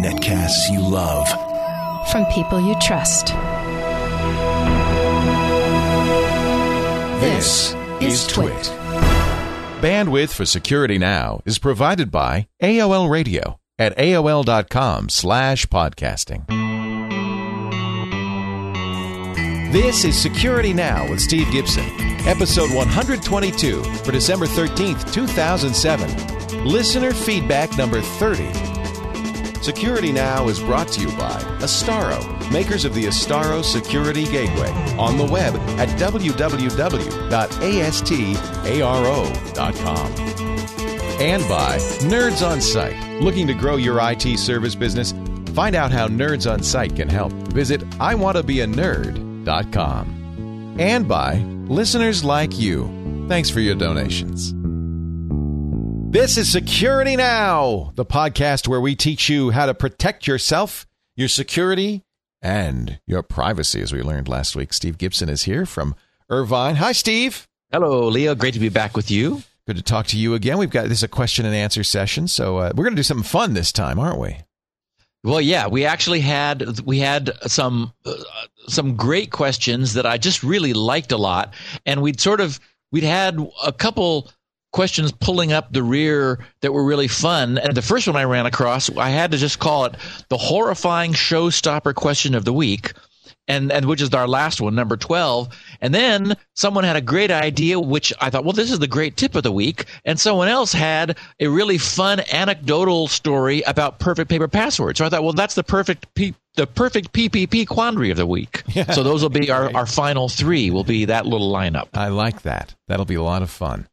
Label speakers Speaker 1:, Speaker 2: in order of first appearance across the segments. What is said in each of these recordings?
Speaker 1: Netcasts you love.
Speaker 2: From people you trust.
Speaker 1: This is Twit.
Speaker 3: Bandwidth for Security Now is provided by AOL Radio at AOL.com slash podcasting. This is Security Now with Steve Gibson, episode 122 for December 13th, 2007. Listener feedback number 30. Security Now is brought to you by Astaro, makers of the Astaro Security Gateway, on the web at www.astaro.com. And by Nerds on Site. Looking to grow your IT service business? Find out how Nerds on Site can help. Visit iwanttobeanerd.com. And by listeners like you. Thanks for your donations. This is Security Now, the podcast where we teach you how to protect yourself, your security, and your privacy, as we learned last week. Steve Gibson is here from Irvine. Hi, Steve.
Speaker 4: Hello, Leo. Great to be back with you.
Speaker 3: Good to talk to you again. We've got this is a question and answer session, so uh, we're going to do something fun this time, aren't we?
Speaker 4: Well, yeah, we actually had we had some uh, some great questions that I just really liked a lot, and we'd sort of we'd had a couple questions pulling up the rear that were really fun. And the first one I ran across, I had to just call it the horrifying showstopper question of the week. And, and which is our last one, number 12. And then someone had a great idea, which I thought, well, this is the great tip of the week. And someone else had a really fun anecdotal story about perfect paper passwords. So I thought, well, that's the perfect P- the perfect PPP quandary of the week. Yeah. So those will be our, our final three. Will be that little lineup.
Speaker 3: I like that. That'll be a lot of fun.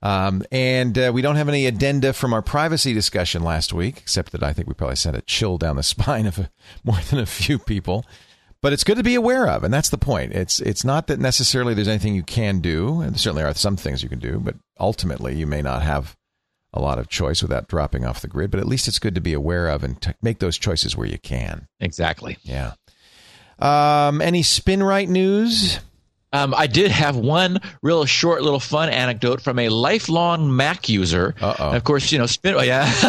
Speaker 3: Um, and uh, we don't have any addenda from our privacy discussion last week, except that I think we probably sent a chill down the spine of a, more than a few people. But it's good to be aware of, and that's the point. It's it's not that necessarily there's anything you can do, and there certainly are some things you can do, but ultimately you may not have a lot of choice without dropping off the grid. But at least it's good to be aware of and t- make those choices where you can.
Speaker 4: Exactly.
Speaker 3: Yeah. Um, any right news?
Speaker 4: Um, I did have one real short little fun anecdote from a lifelong Mac user. Of course, you know, Spin. Oh, yeah.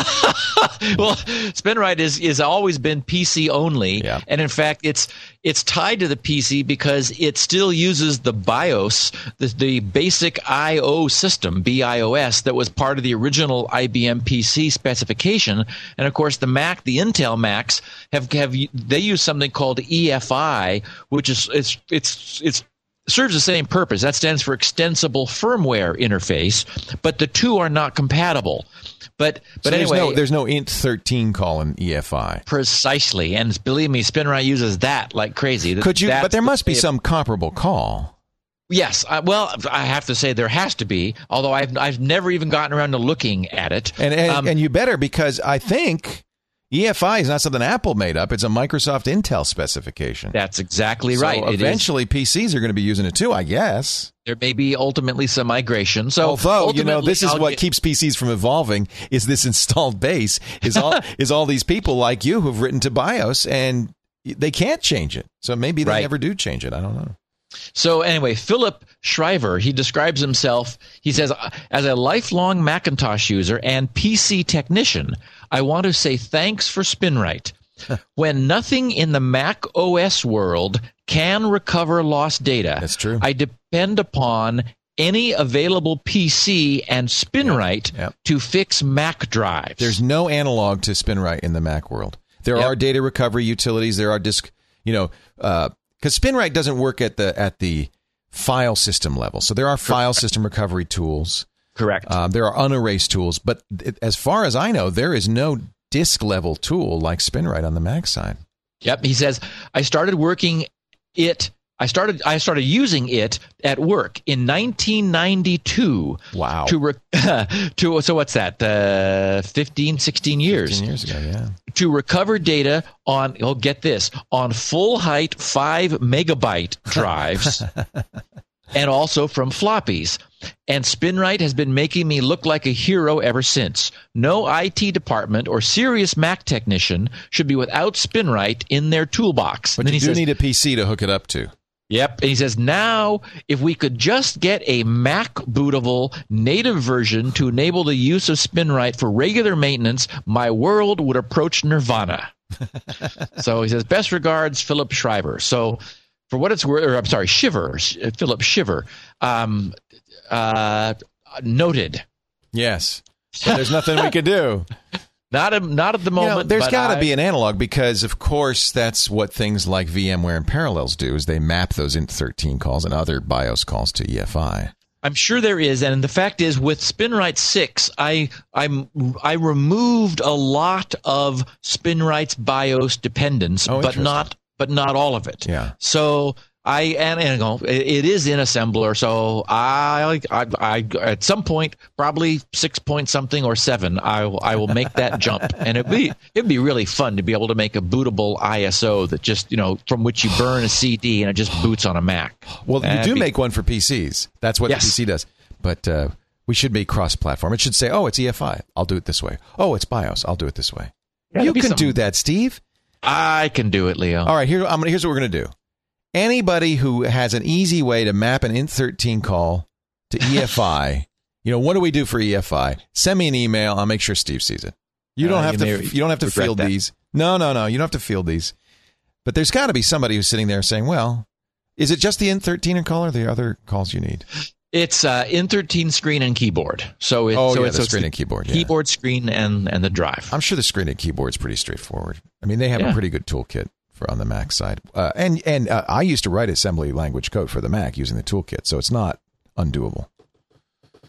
Speaker 4: well, SpinRite is is always been PC only,
Speaker 3: yeah.
Speaker 4: and in fact, it's it's tied to the PC because it still uses the BIOS, the, the basic I/O system (BIOS) that was part of the original IBM PC specification. And of course, the Mac, the Intel Macs, have have they use something called EFI, which is it's it's it's serves the same purpose. That stands for extensible firmware interface, but the two are not compatible. But but
Speaker 3: so
Speaker 4: anyway,
Speaker 3: there's no, there's no int thirteen call in EFI.
Speaker 4: Precisely, and believe me, SpinRite uses that like crazy.
Speaker 3: Could you? That's but there must be some comparable call.
Speaker 4: Yes, I, well, I have to say there has to be. Although I've I've never even gotten around to looking at it,
Speaker 3: and and, um, and you better because I think EFI is not something Apple made up. It's a Microsoft Intel specification.
Speaker 4: That's exactly
Speaker 3: so
Speaker 4: right.
Speaker 3: Eventually, PCs are going to be using it too, I guess.
Speaker 4: There may be ultimately some migration. So,
Speaker 3: although you know, this is I'll what get, keeps PCs from evolving is this installed base is all is all these people like you who've written to BIOS and they can't change it. So maybe they
Speaker 4: right.
Speaker 3: never do change it. I don't know.
Speaker 4: So anyway, Philip Shriver, he describes himself, he says, as a lifelong Macintosh user and PC technician, I want to say thanks for SpinRite. when nothing in the Mac OS world can recover lost data,
Speaker 3: that's true.
Speaker 4: I depend upon any available PC and SpinRite
Speaker 3: yep, yep.
Speaker 4: to fix Mac drives.
Speaker 3: There's no analog to SpinRite in the Mac world. There yep. are data recovery utilities. There are disk, you know, because uh, SpinRite doesn't work at the at the file system level. So there are file system recovery tools.
Speaker 4: Correct.
Speaker 3: Um, there are unerased tools, but it, as far as I know, there is no disk level tool like SpinRite on the Mac side.
Speaker 4: Yep. He says I started working it. I started I started using it at work in 1992.
Speaker 3: Wow.
Speaker 4: To re- to so what's that? Uh, 15 16 years.
Speaker 3: 15 years ago, yeah.
Speaker 4: To recover data on oh get this, on full height 5 megabyte drives. and also from floppies. And SpinRite has been making me look like a hero ever since. No IT department or serious Mac technician should be without SpinRite in their toolbox.
Speaker 3: But you do says, need a PC to hook it up to.
Speaker 4: Yep. And he says, now, if we could just get a Mac bootable native version to enable the use of SpinRite for regular maintenance, my world would approach nirvana. so he says, best regards, Philip Schreiber. So for what it's worth, or I'm sorry, Shiver, Philip Shiver, um, uh, noted.
Speaker 3: Yes. So there's nothing we could do.
Speaker 4: Not a, not at the moment.
Speaker 3: You know, there's got to be an analog because, of course, that's what things like VMware and Parallels do. Is they map those int13 calls and other BIOS calls to EFI.
Speaker 4: I'm sure there is, and the fact is, with SpinRite six, I I'm I removed a lot of SpinRite's BIOS dependence,
Speaker 3: Oh,
Speaker 4: but not but not all of it.
Speaker 3: Yeah.
Speaker 4: So I and, and you know, it, it is in assembler, so I, I I at some point probably six point something or seven, I will I will make that jump, and it'd be it'd be really fun to be able to make a bootable ISO that just you know from which you burn a CD and it just boots on a Mac.
Speaker 3: Well, you
Speaker 4: That'd
Speaker 3: do
Speaker 4: be-
Speaker 3: make one for PCs. That's what
Speaker 4: Yes.
Speaker 3: the PC does. But uh, we should be cross-platform. It should say, "Oh, it's EFI. I'll do it this way. Oh, it's BIOS. I'll do it this way."
Speaker 4: Yeah,
Speaker 3: you can do that, Steve.
Speaker 4: I can do it, Leo.
Speaker 3: All right, here I'm gonna, here's what we're going to do. Anybody who has an easy way to map an int13 call to EFI, you know, what do we do for EFI? Send me an email. I'll make sure Steve sees it. You
Speaker 4: Uh,
Speaker 3: don't have
Speaker 4: you
Speaker 3: to. You don't have to field
Speaker 4: that.
Speaker 3: these. No, no, no. You don't have to field these. But there's got to be somebody who's sitting there saying, "Well, is it just the int13 call or the other calls you need?"
Speaker 4: It's uh, in13 screen and keyboard. So it's
Speaker 3: Oh,
Speaker 4: so
Speaker 3: yeah,
Speaker 4: it's,
Speaker 3: the
Speaker 4: so
Speaker 3: screen and keyboard, yeah.
Speaker 4: Keyboard, screen, and and the drive.
Speaker 3: I'm sure the screen and keyboard is pretty straightforward. I mean, they have a pretty good toolkit for on the Mac side. Uh, and and uh, I used to write assembly language code for the Mac using the toolkit, so it's not undoable.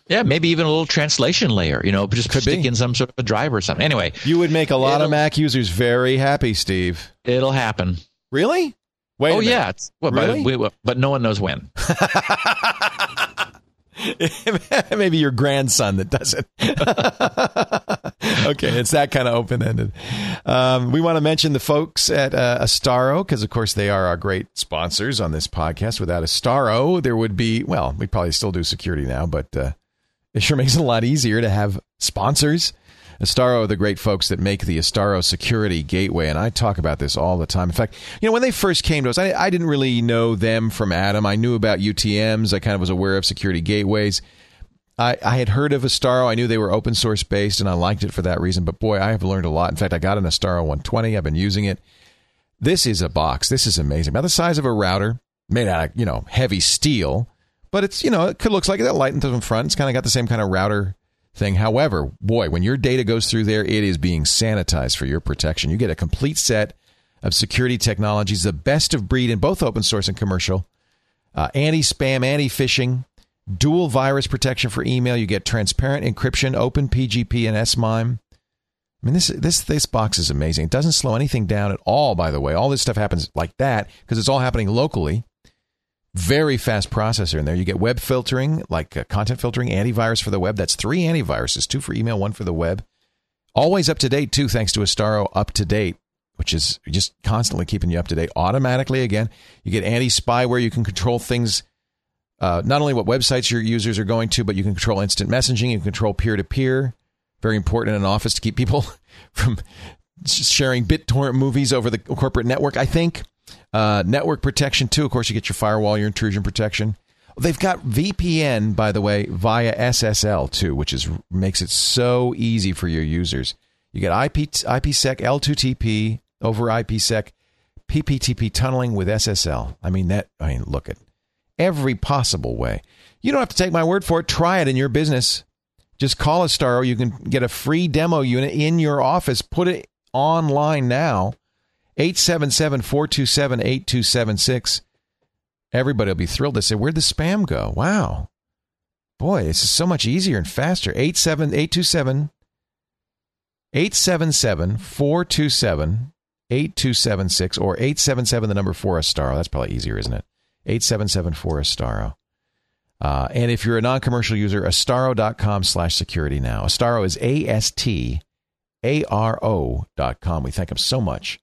Speaker 4: Yeah, maybe even a little translation layer. You know, just
Speaker 3: Could
Speaker 4: stick
Speaker 3: be.
Speaker 4: in some sort of a drive or something. Anyway,
Speaker 3: You would make a lot of Mac users very happy, Steve.
Speaker 4: it'll happen.
Speaker 3: Really? Wait.
Speaker 4: oh yeah, it's, well,
Speaker 3: Really?
Speaker 4: but, we- but no one knows when.
Speaker 3: Maybe your grandson that does it. okay, it's that kind of open ended. Um, we want to mention the folks at uh, Astaro because, of course, they are our great sponsors on this podcast. Without Astaro, there would be, well, we probably still do security now, but uh, it sure makes it a lot easier to have sponsors. Astaro are the great folks that make the Astaro security gateway, and I talk about this all the time. In fact, you know, when they first came to us, I, I didn't really know them from Adam. I knew about UTMs. I kind of was aware of security gateways. I, I had heard of Astaro. I knew they were open source based, and I liked it for that reason. But boy, I have learned a lot. In fact, I got an Astaro 120. I've been using it. This is a box. This is amazing. About the size of a router, made out of you know heavy steel, but it's you know it could looks like that light in the front. It's kind of got the same kind of router thing. However, boy, when your data goes through there, it is being sanitized for your protection. You get a complete set of security technologies, the best of breed in both open source and commercial. Uh, anti-spam, anti-phishing, dual virus protection for email. You get transparent encryption, open PGP and SMIME. I mean, this this this box is amazing. It doesn't slow anything down at all. By the way, all this stuff happens like that because it's all happening locally. Very fast processor in there. You get web filtering, like uh, content filtering, antivirus for the web. That's three antiviruses, two for email, one for the web. Always up to date too, thanks to Astaro Up to Date, which is just constantly keeping you up to date automatically. Again, you get anti spyware. You can control things uh, not only what websites your users are going to, but you can control instant messaging. You can control peer to peer. Very important in an office to keep people from sharing BitTorrent movies over the corporate network. I think uh, network protection too. Of course, you get your firewall, your intrusion protection. They've got VPN, by the way, via SSL too, which is makes it so easy for your users. You get IP IPsec L2TP over IPsec, PPTP tunneling with SSL. I mean that. I mean, look at every possible way. You don't have to take my word for it. Try it in your business. Just call Astaro. You can get a free demo unit in your office. Put it online now. 877 427 8276. Everybody will be thrilled to say, Where'd the spam go? Wow. Boy, this is so much easier and faster. 87 827 877 427 8276 or 877 the number 4 Astaro. That's probably easier, isn't it? 877 4 Astaro. Uh, and if you're a non-commercial user, astaro.com slash security now. Astaro is A-S-T-A-R-O dot com. We thank them so much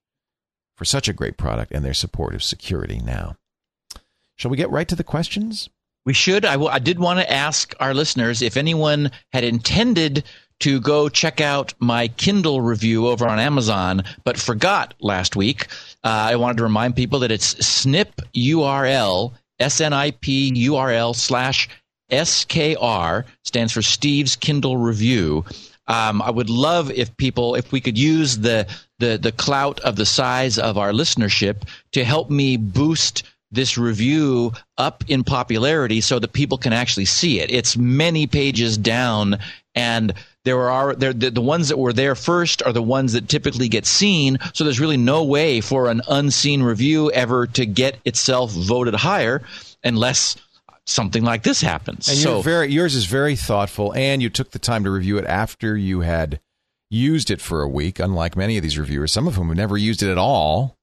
Speaker 3: for such a great product and their support of security now. Shall we get right to the questions?
Speaker 4: We should. I, w- I did want to ask our listeners if anyone had intended to go check out my Kindle review over on Amazon, but forgot last week. Uh, I wanted to remind people that it's snip URL, S N I P URL slash SKR, stands for Steve's Kindle Review. Um, I would love if people, if we could use the, the, the clout of the size of our listenership to help me boost this review up in popularity so that people can actually see it. It's many pages down and there are there the, the ones that were there first are the ones that typically get seen so there's really no way for an unseen review ever to get itself voted higher unless something like this happens.
Speaker 3: And
Speaker 4: so
Speaker 3: you're very yours is very thoughtful, and you took the time to review it after you had used it for a week. Unlike many of these reviewers, some of whom have never used it at all.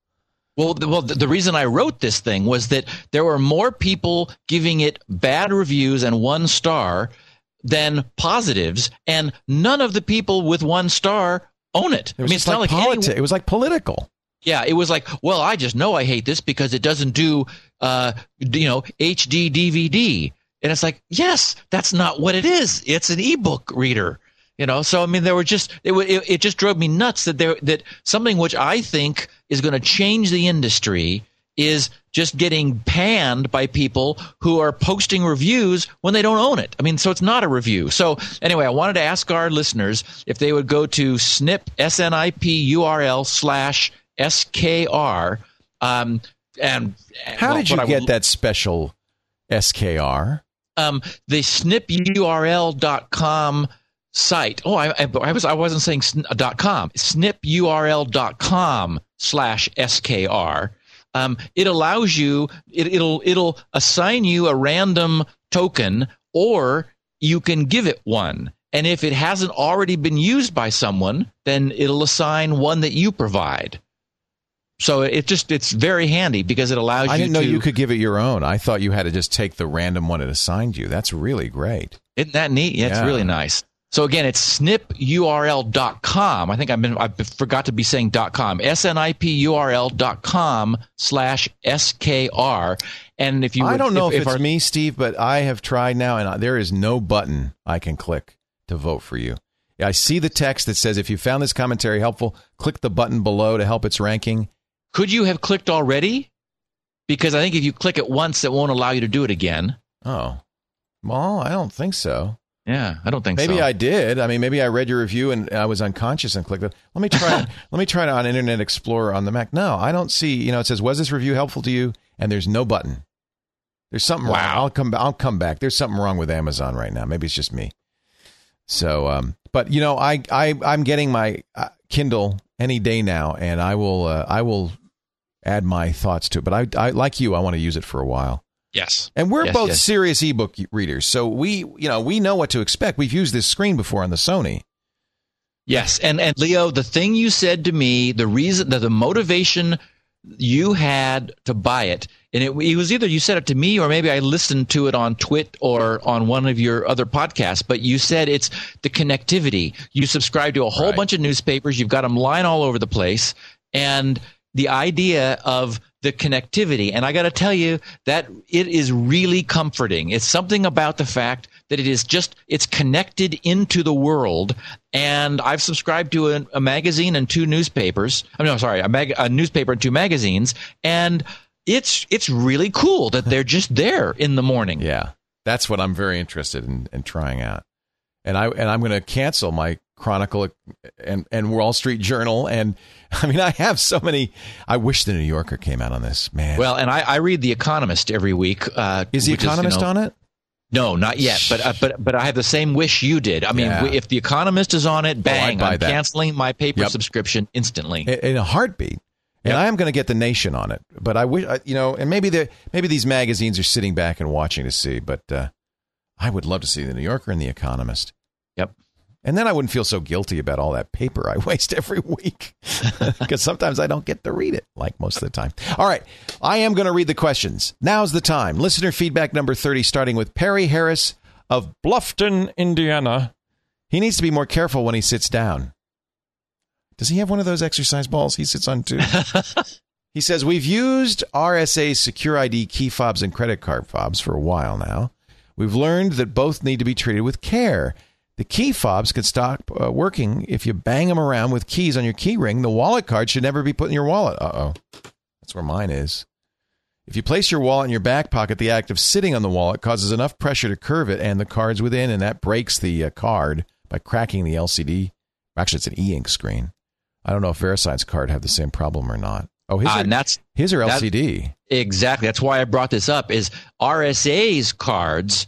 Speaker 4: Well, the, well, the reason I wrote this thing was that there were more people giving it bad reviews and one star than positives, and none of the people with one star own it.
Speaker 3: It was
Speaker 4: I mean, it's not
Speaker 3: like,
Speaker 4: like
Speaker 3: politi-
Speaker 4: anyone-
Speaker 3: It was like political.
Speaker 4: Yeah, it was like, well, I just know I hate this because it doesn't do, uh, you know, HD DVD. And it's like, yes, that's not what it is. It's an ebook reader. You know, so I mean, there were just it, it, it just drove me nuts that there that something which I think is going to change the industry is just getting panned by people who are posting reviews when they don't own it. I mean, so it's not a review. So anyway, I wanted to ask our listeners if they would go to snip s n i p u r l slash s k r. Um, and
Speaker 3: How
Speaker 4: well,
Speaker 3: did you
Speaker 4: I
Speaker 3: get that special SKR?
Speaker 4: um, the snipurl.com site. Oh, I, I, I was I wasn't saying sn- dot .com. snipurl.com slash skr. Um, it allows you. It, it'll it'll assign you a random token, or you can give it one. And if it hasn't already been used by someone, then it'll assign one that you provide. So it just it's very handy because it allows
Speaker 3: I
Speaker 4: you
Speaker 3: didn't know
Speaker 4: to
Speaker 3: you could give it your own. I thought you had to just take the random one it assigned you. That's really great.
Speaker 4: Isn't that neat? Yeah, it's really nice. So again, it's snipurl.com. I think I've been I forgot to be saying .com. snipurl.com slash skr. And if you
Speaker 3: I don't know if,
Speaker 4: if
Speaker 3: it's
Speaker 4: our-
Speaker 3: me, Steve, but I have tried now, and I- there is no button I can click to vote for you. I see the text that says if you found this commentary helpful, click the button below to help its ranking.
Speaker 4: could you have clicked already? Because I think if you click it once, it won't allow you to do it again.
Speaker 3: Oh, well, I don't think so.
Speaker 4: Yeah, I don't think
Speaker 3: Maybe
Speaker 4: so.
Speaker 3: I did. I mean, maybe I read your review and I was unconscious and clicked it. Let me try. it. let me try it on Internet Explorer on the Mac. No, I don't see. You know, it says, "Was this review helpful to you?" And there's no button. There's something wrong.
Speaker 4: Wow.
Speaker 3: I'll come. I'll come back. There's something wrong with Amazon right now. Maybe it's just me. So, um, but you know, I I I'm getting my uh, Kindle any day now, and I will uh, I will add my thoughts to it. But I, I like you, I want to use it for a while.
Speaker 4: Yes.
Speaker 3: And we're
Speaker 4: Yes,
Speaker 3: both
Speaker 4: yes.
Speaker 3: serious ebook readers, so we, you know, we know what to expect. We've used this screen before on the Sony.
Speaker 4: Yes, and and Leo, the thing you said to me, the reason that the motivation you had to buy it, and it, it was either you said it to me or maybe I listened to it on Twit or on one of your other podcasts. But you said it's the connectivity. You subscribe to a whole
Speaker 3: Right.
Speaker 4: bunch of newspapers. You've got them lying all over the place, and the idea of the connectivity. And I got to tell you that it is really comforting. It's something about the fact that it is just it's connected into the world. And I've subscribed to a, a magazine and two newspapers. I'm no, sorry, a, mag, a newspaper and two magazines, and it's it's really cool that they're just there in the morning.
Speaker 3: Yeah, that's what I'm very interested in, in trying out. And I and I'm going to cancel my Chronicle and and Wall Street Journal. And I mean, I have so many. I wish the New Yorker came out on this, man.
Speaker 4: Well, and I, I read The Economist every week. Uh,
Speaker 3: is the
Speaker 4: which you
Speaker 3: Economist
Speaker 4: know-
Speaker 3: on it?
Speaker 4: No, not yet. But uh, but but I have the same wish you did. I mean,
Speaker 3: Yeah.
Speaker 4: if The Economist is on it, bang!
Speaker 3: buy
Speaker 4: I'm
Speaker 3: that.
Speaker 4: canceling my paper
Speaker 3: Yep.
Speaker 4: subscription instantly.
Speaker 3: in, in a heartbeat. And
Speaker 4: Yep.
Speaker 3: I am going to get the Nation on it, but I wish you know, and maybe the maybe these magazines are sitting back and watching to see, but uh, I would love to see the New Yorker and the Economist,
Speaker 4: Yep.
Speaker 3: And then I wouldn't feel so guilty about all that paper I waste every week because sometimes I don't get to read it, like most of the time. All right, I am going to read the questions. Now's the time. Listener feedback number thirty, starting with Perry Harris of Bluffton, Indiana. He needs to be more careful when he sits down. Does he have one of those exercise balls he sits on too? he says, We've used RSA's SecurID key fobs and credit card fobs for a while now. We've learned that both need to be treated with care. The key fobs could stop uh, working if you bang them around with keys on your key ring. The wallet card should never be put in your wallet. Uh oh. That's where mine is. If you place your wallet in your back pocket, the act of sitting on the wallet causes enough pressure to curve it and the cards within, and that breaks the uh, card by cracking the LCD. Actually, it's an e ink screen. I don't know if VeriSign's card have the same problem or not. Oh, his,
Speaker 4: Uh,
Speaker 3: are,
Speaker 4: and that's
Speaker 3: his are
Speaker 4: that-
Speaker 3: LCD.
Speaker 4: Exactly. That's why I brought this up. Is RSA's cards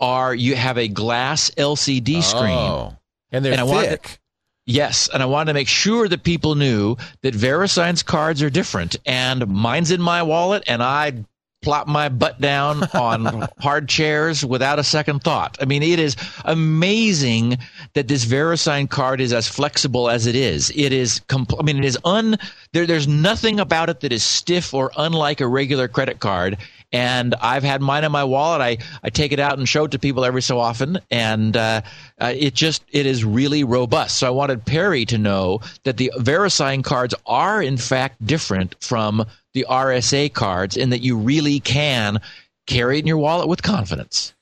Speaker 4: are you have a glass LCD screen?
Speaker 3: Oh. And they're
Speaker 4: And
Speaker 3: thick.
Speaker 4: Yes, and I wanted to make sure that people knew that VeriSign's cards are different, and mine's in my wallet, and I plop my butt down on hard chairs without a second thought. I mean, it is amazing that this VeriSign card is as flexible as it is. It is, compl- I mean, it is un. There, there's nothing about it that is stiff or unlike a regular credit card. And I've had mine in my wallet. I, I take it out and show it to people every so often, and uh, uh, it just it is really robust. So I wanted Perry to know that the VeriSign cards are in fact different from the RSA cards in that you really can carry it in your wallet with confidence.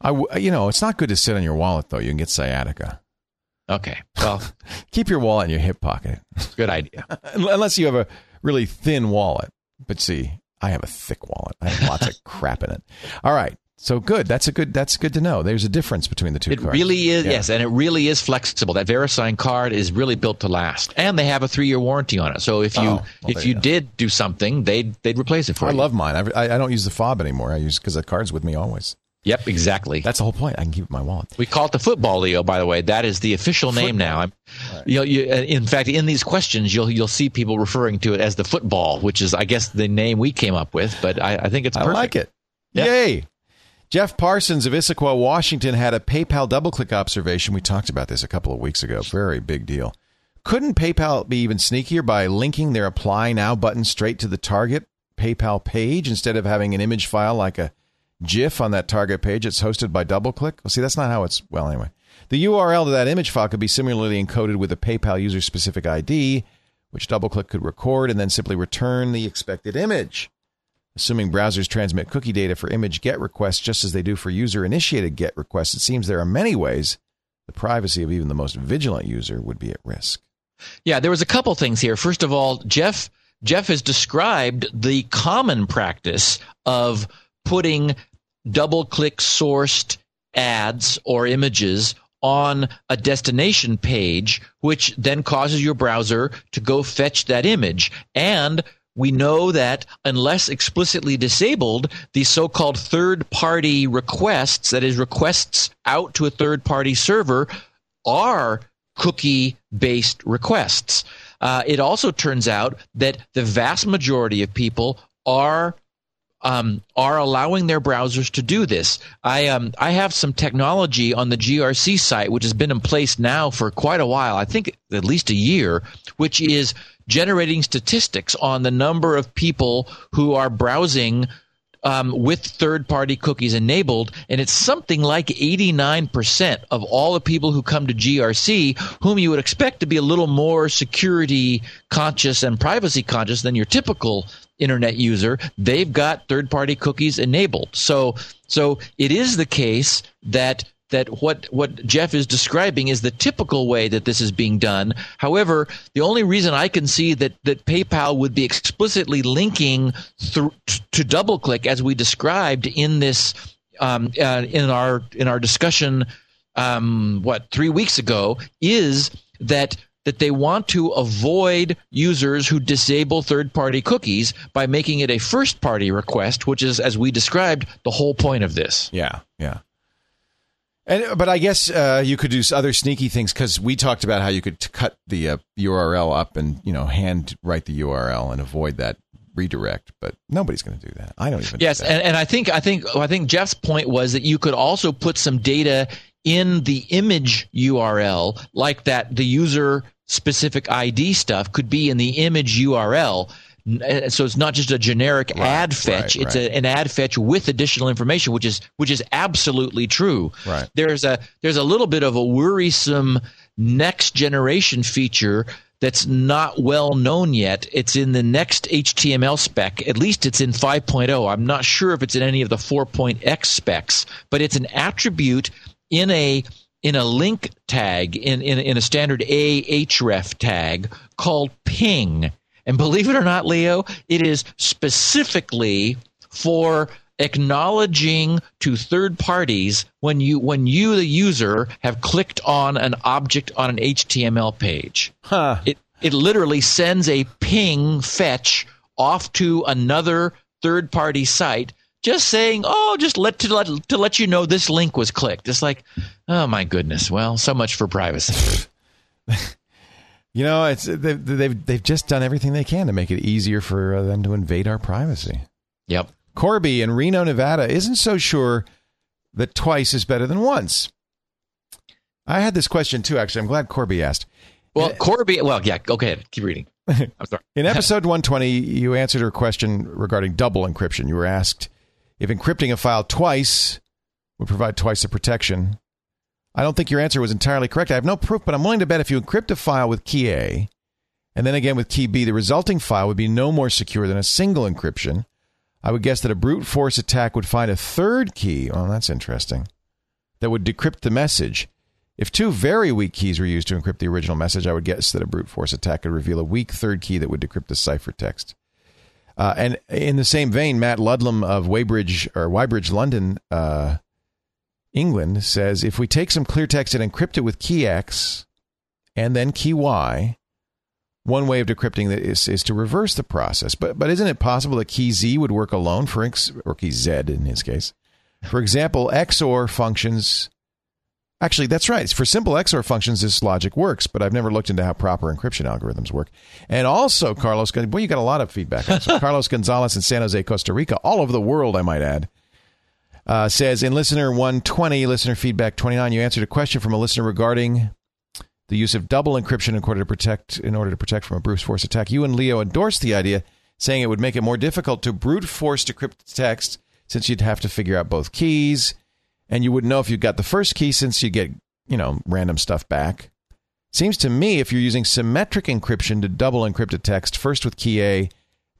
Speaker 3: I, w- you know, it's not good to sit on your wallet though. You can get sciatica.
Speaker 4: Okay, well,
Speaker 3: Keep your wallet in your hip pocket,
Speaker 4: good idea.
Speaker 3: unless you have a really thin wallet. But see, I have a thick wallet. I have lots of crap in it. All right, so good. That's a good. That's good to know. There's a difference between the two
Speaker 4: It
Speaker 3: cards.
Speaker 4: really is,
Speaker 3: Yeah.
Speaker 4: yes, and it really is flexible. That VeriSign card is really built to last, and they have a three-year warranty on it. So if you
Speaker 3: Oh, well,
Speaker 4: if you
Speaker 3: you
Speaker 4: did do something, they'd they'd replace it for
Speaker 3: I
Speaker 4: you.
Speaker 3: I love mine. I, I I don't use the fob anymore. I use because the card's with me always.
Speaker 4: Yep, exactly.
Speaker 3: That's the whole point. I can keep it in my wallet.
Speaker 4: We call it the football, Leo. By the way, that is the official name now. I'm, you know, you, uh, in fact, in these questions, you'll you'll see people referring to it as the football, which is, I guess, the name we came up with. But I, I think it's
Speaker 3: I
Speaker 4: perfect.
Speaker 3: like it.
Speaker 4: Yeah.
Speaker 3: Yay! Jeff Parsons of Issaquah, Washington, had a PayPal double-click observation. We talked about this a couple of weeks ago. Very big deal. Couldn't PayPal be even sneakier by linking their Apply Now button straight to the target PayPal page instead of having an image file like a GIF on that target page It's hosted by DoubleClick? Well, see, that's not how it's. Well, anyway, the URL to that image file could be similarly encoded with a PayPal user-specific ID, which DoubleClick could record and then simply return the expected image. Assuming browsers transmit cookie data for image GET requests just as they do for user initiated GET requests, it seems there are many ways the privacy of even the most vigilant user would be at risk.
Speaker 4: Yeah, there was a couple things here. First of all, Jeff Jeff has described the common practice of putting DoubleClick sourced ads or images on a destination page, which then causes your browser to go fetch that image. And we know that unless explicitly disabled, the so called third party requests, that is, requests out to a third party server, are cookie based requests. Uh, it also turns out that the vast majority of people are um, are allowing their browsers to do this. I um, I have some technology on the GRC site which has been in place now for quite a while. I think at least a year, which is generating statistics on the number of people who are browsing um, with third party cookies enabled. And it's something like 89% of all the people who come to GRC, whom you would expect to be a little more security conscious and privacy conscious than your typical internet user, they've got third party cookies enabled. So, so it is the case that that what what Jeff is describing is the typical way that this is being done. However, the only reason I can see that that PayPal would be explicitly linking through to DoubleClick as we described in this um, uh, in our in our discussion um, what three weeks ago is that that they want to avoid users who disable third party cookies by making it a first party request, which is, as we described, the whole point of this.
Speaker 3: Yeah, yeah. And but I guess uh, you could do other sneaky things because we talked about how you could t- cut the uh, URL up and you know hand write the URL and avoid that redirect. But nobody's going to do that. I don't even.
Speaker 4: Yes,
Speaker 3: do
Speaker 4: and, and I think I think I think Jeff's point was that you could also put some data in the image URL, like that the user specific ID stuff could be in the image URL. Uh, So it's not just a generic ad fetch;
Speaker 3: right,
Speaker 4: it's
Speaker 3: right.
Speaker 4: A, an ad fetch with additional information, which is which is absolutely true.
Speaker 3: Right.
Speaker 4: There's a there's a little bit of a worrisome next generation feature that's not well known yet. It's in the next HTML spec. At least it's in 5.0. I'm not sure if it's in any of the 4.x specs, but it's an attribute in a in a link tag in, in, in a standard A href tag called ping. And believe it or not, Leo, it is specifically for acknowledging to third parties when you when you the user have clicked on an object on an HTML page.
Speaker 3: Huh.
Speaker 4: It it literally sends a ping fetch off to another third party site just saying, "Oh, just let to let to let you know this link was clicked." It's like, "Oh my goodness." Well, so much for privacy.
Speaker 3: You know, it's they've, they've they've just done everything they can to make it easier for uh, them to invade our privacy.
Speaker 4: Yep.
Speaker 3: Corby in Reno, Nevada, isn't so sure that twice is better than once. I had this question too. Actually, I'm glad Corby asked.
Speaker 4: Well, Corby. Well, yeah. Go ahead. Keep reading. I'm sorry.
Speaker 3: In episode 120, you answered her question regarding double encryption. You were asked if encrypting a file twice would provide twice the protection. I don't think your answer was entirely correct. I have no proof, but I'm willing to bet if you encrypt a file with key A and then again with key B, the resulting file would be no more secure than a single encryption. I would guess that a brute force attack would find a third key. Oh, that's interesting. That would decrypt the message. If two very weak keys were used to encrypt the original message, I would guess that a brute force attack could reveal a weak third key that would decrypt the ciphertext. Uh, and in the same vein, Matt Ludlam of Weybridge or Weybridge, London, uh, England, says if we take some clear text and encrypt it with key X and then key Y, one way of decrypting that is, is to reverse the process. But but isn't it possible that key Z would work alone for X or key Z in his case? For example, XOR functions. Actually, that's right. For simple XOR functions, this logic works, but I've never looked into how proper encryption algorithms work. And also, Carlos, boy, you got a lot of feedback. So Carlos Gonzalez in San Jose, Costa Rica, all over the world, I might add, uh, says in listener 120, listener feedback 29, you answered a question from a listener regarding the use of double encryption in order to protect in order to protect from a brute force attack. You and Leo endorsed the idea, saying it would make it more difficult to brute force decrypt text since you'd have to figure out both keys, and you wouldn't know if you got the first key since you get you know random stuff back. Seems to me if you're using symmetric encryption to double encrypt a text, first with key A,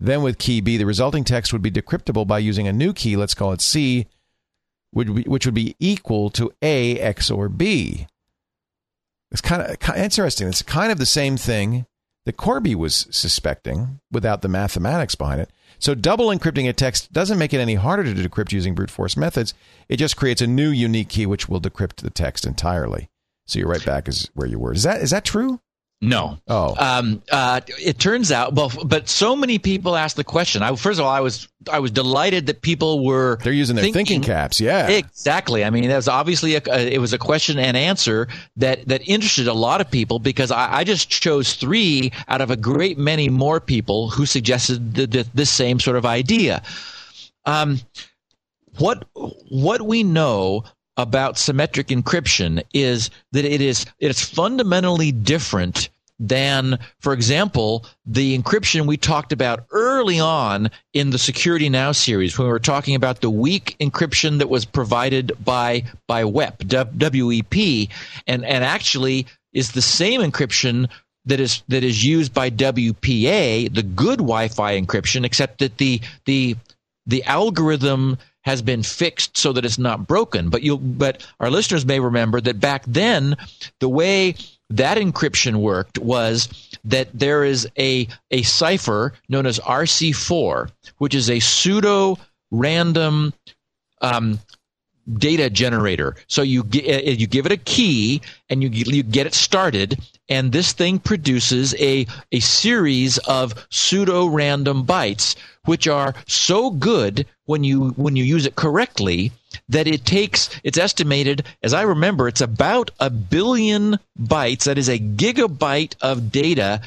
Speaker 3: then with key B, the resulting text would be decryptable by using a new key, let's call it C, which would be equal to A XOR B. It's kind of interesting. It's kind of the same thing that Corby was suspecting without the mathematics behind it. So double encrypting a text doesn't make it any harder to decrypt using brute force methods. It just creates a new unique key which will decrypt the text entirely. So you're right back as where you were. Is that is that true?
Speaker 4: No.
Speaker 3: Oh.
Speaker 4: Um, uh, it turns out, well, but so many people asked the question. I, first of all, I was I was delighted that people were
Speaker 3: they're using their thinking, thinking caps. Yeah,
Speaker 4: exactly. I mean, that was obviously a, it was a question and answer that that interested a lot of people because I, I just chose three out of a great many more people who suggested the, the, this same sort of idea. Um, what what we know about symmetric encryption is that it is it's fundamentally different than, for example, the encryption we talked about early on in the Security Now series when we were talking about the weak encryption that was provided by by WEP, WEP, and and actually is the same encryption that is that is used by WPA, the good Wi-Fi encryption, except that the the the algorithm has been fixed so that it's not broken. But you but our listeners may remember that back then the way that encryption worked was that there is a a cipher known as RC4, which is a pseudo random um, data generator. So you get, you give it a key and you you get it started, and this thing produces a a series of pseudo random bytes which are so good when you when you use it correctly that it takes it's estimated as i remember it's about a billion bytes that is a gigabyte of data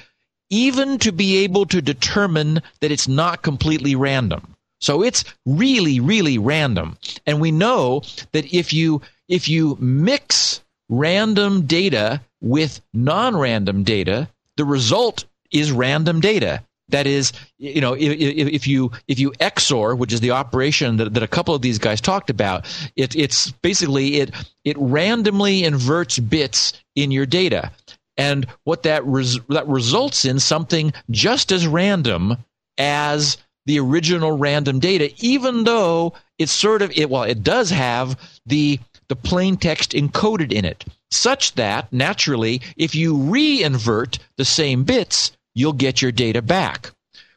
Speaker 4: even to be able to determine that it's not completely random. So it's really really random. And we know that if you if you mix random data with non-random data the result is random data that is, you know, if, if, you if you XOR, which is the operation that, that a couple of these guys talked about, it, it's basically it it randomly inverts bits in your data, and what that res, that results in something just as random as the original random data, even though it's sort of it. Well, it does have the the plain text encoded in it, such that naturally, if you re-invert the same bits, you'll get your data back.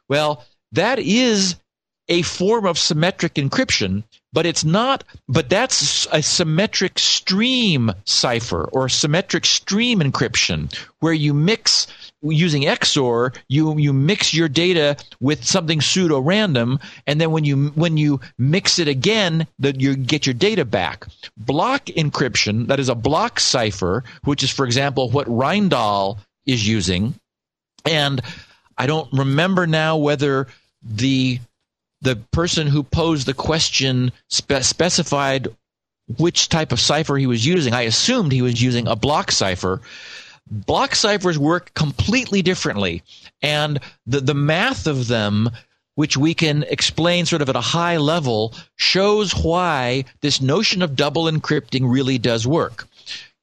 Speaker 4: Well, that is a form of symmetric encryption, but it's not, but that's a symmetric stream cipher or symmetric stream encryption where you mix using XOR, you you mix your data with something pseudo random, and then when you when you mix it again, that you get your data back. Block encryption, that is a block cipher, which is, for example, what Rijndael is using, and I don't remember now whether the the person who posed the question spe- specified which type of cipher he was using. I assumed he was using a block cipher. Block ciphers work completely differently, and the, the math of them, which we can explain sort of at a high level, shows why this notion of double encrypting really does work.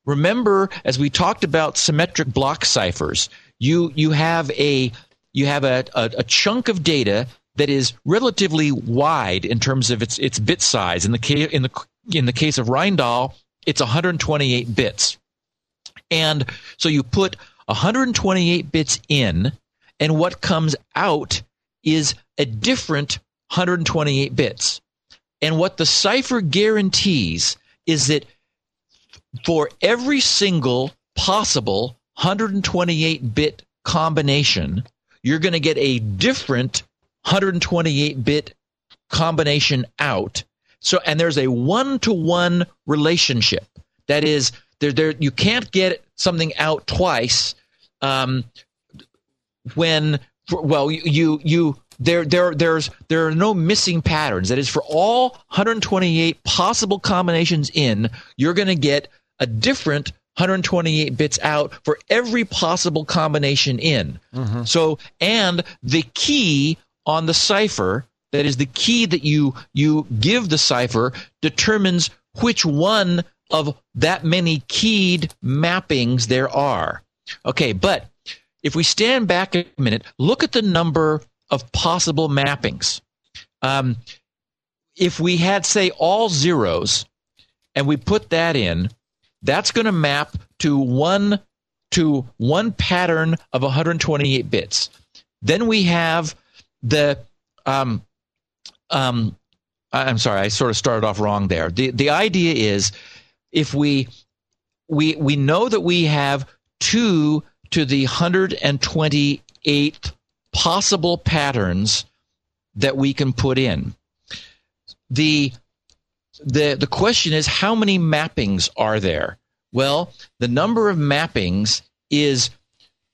Speaker 4: Remember, as we talked about symmetric block ciphers, you you have a you have a, a, a chunk of data that is relatively wide in terms of its its bit size. In the case in the in the case of Rijndael, it's 128 bits, and so you put 128 bits in, and what comes out is a different 128 bits. And what the cipher guarantees is that for every single possible 128 bit combination, you're going to get a different 128 bit combination out. So, and there's a one to one relationship. That is, there, there, you can't get something out twice. Um, when, well, you, you, there, there, there's, there are no missing patterns. That is, for all 128 possible combinations in, you're going to get a different 128 bits out for every possible combination in. Mm-hmm. So, and the key on the cipher, that is the key that you you give the cipher, determines which one of that many keyed mappings there are. Okay, but if we stand back a minute, look at the number of possible mappings. Um, if we had, say, all zeros, and we put that in, that's going to map to one to one pattern of 128 bits. Then we have the um, um, I'm sorry, I sort of started off wrong there. The the idea is if we we we know that we have two to the 128 possible patterns that we can put in. The the the question is how many mappings are there? Well, the number of mappings is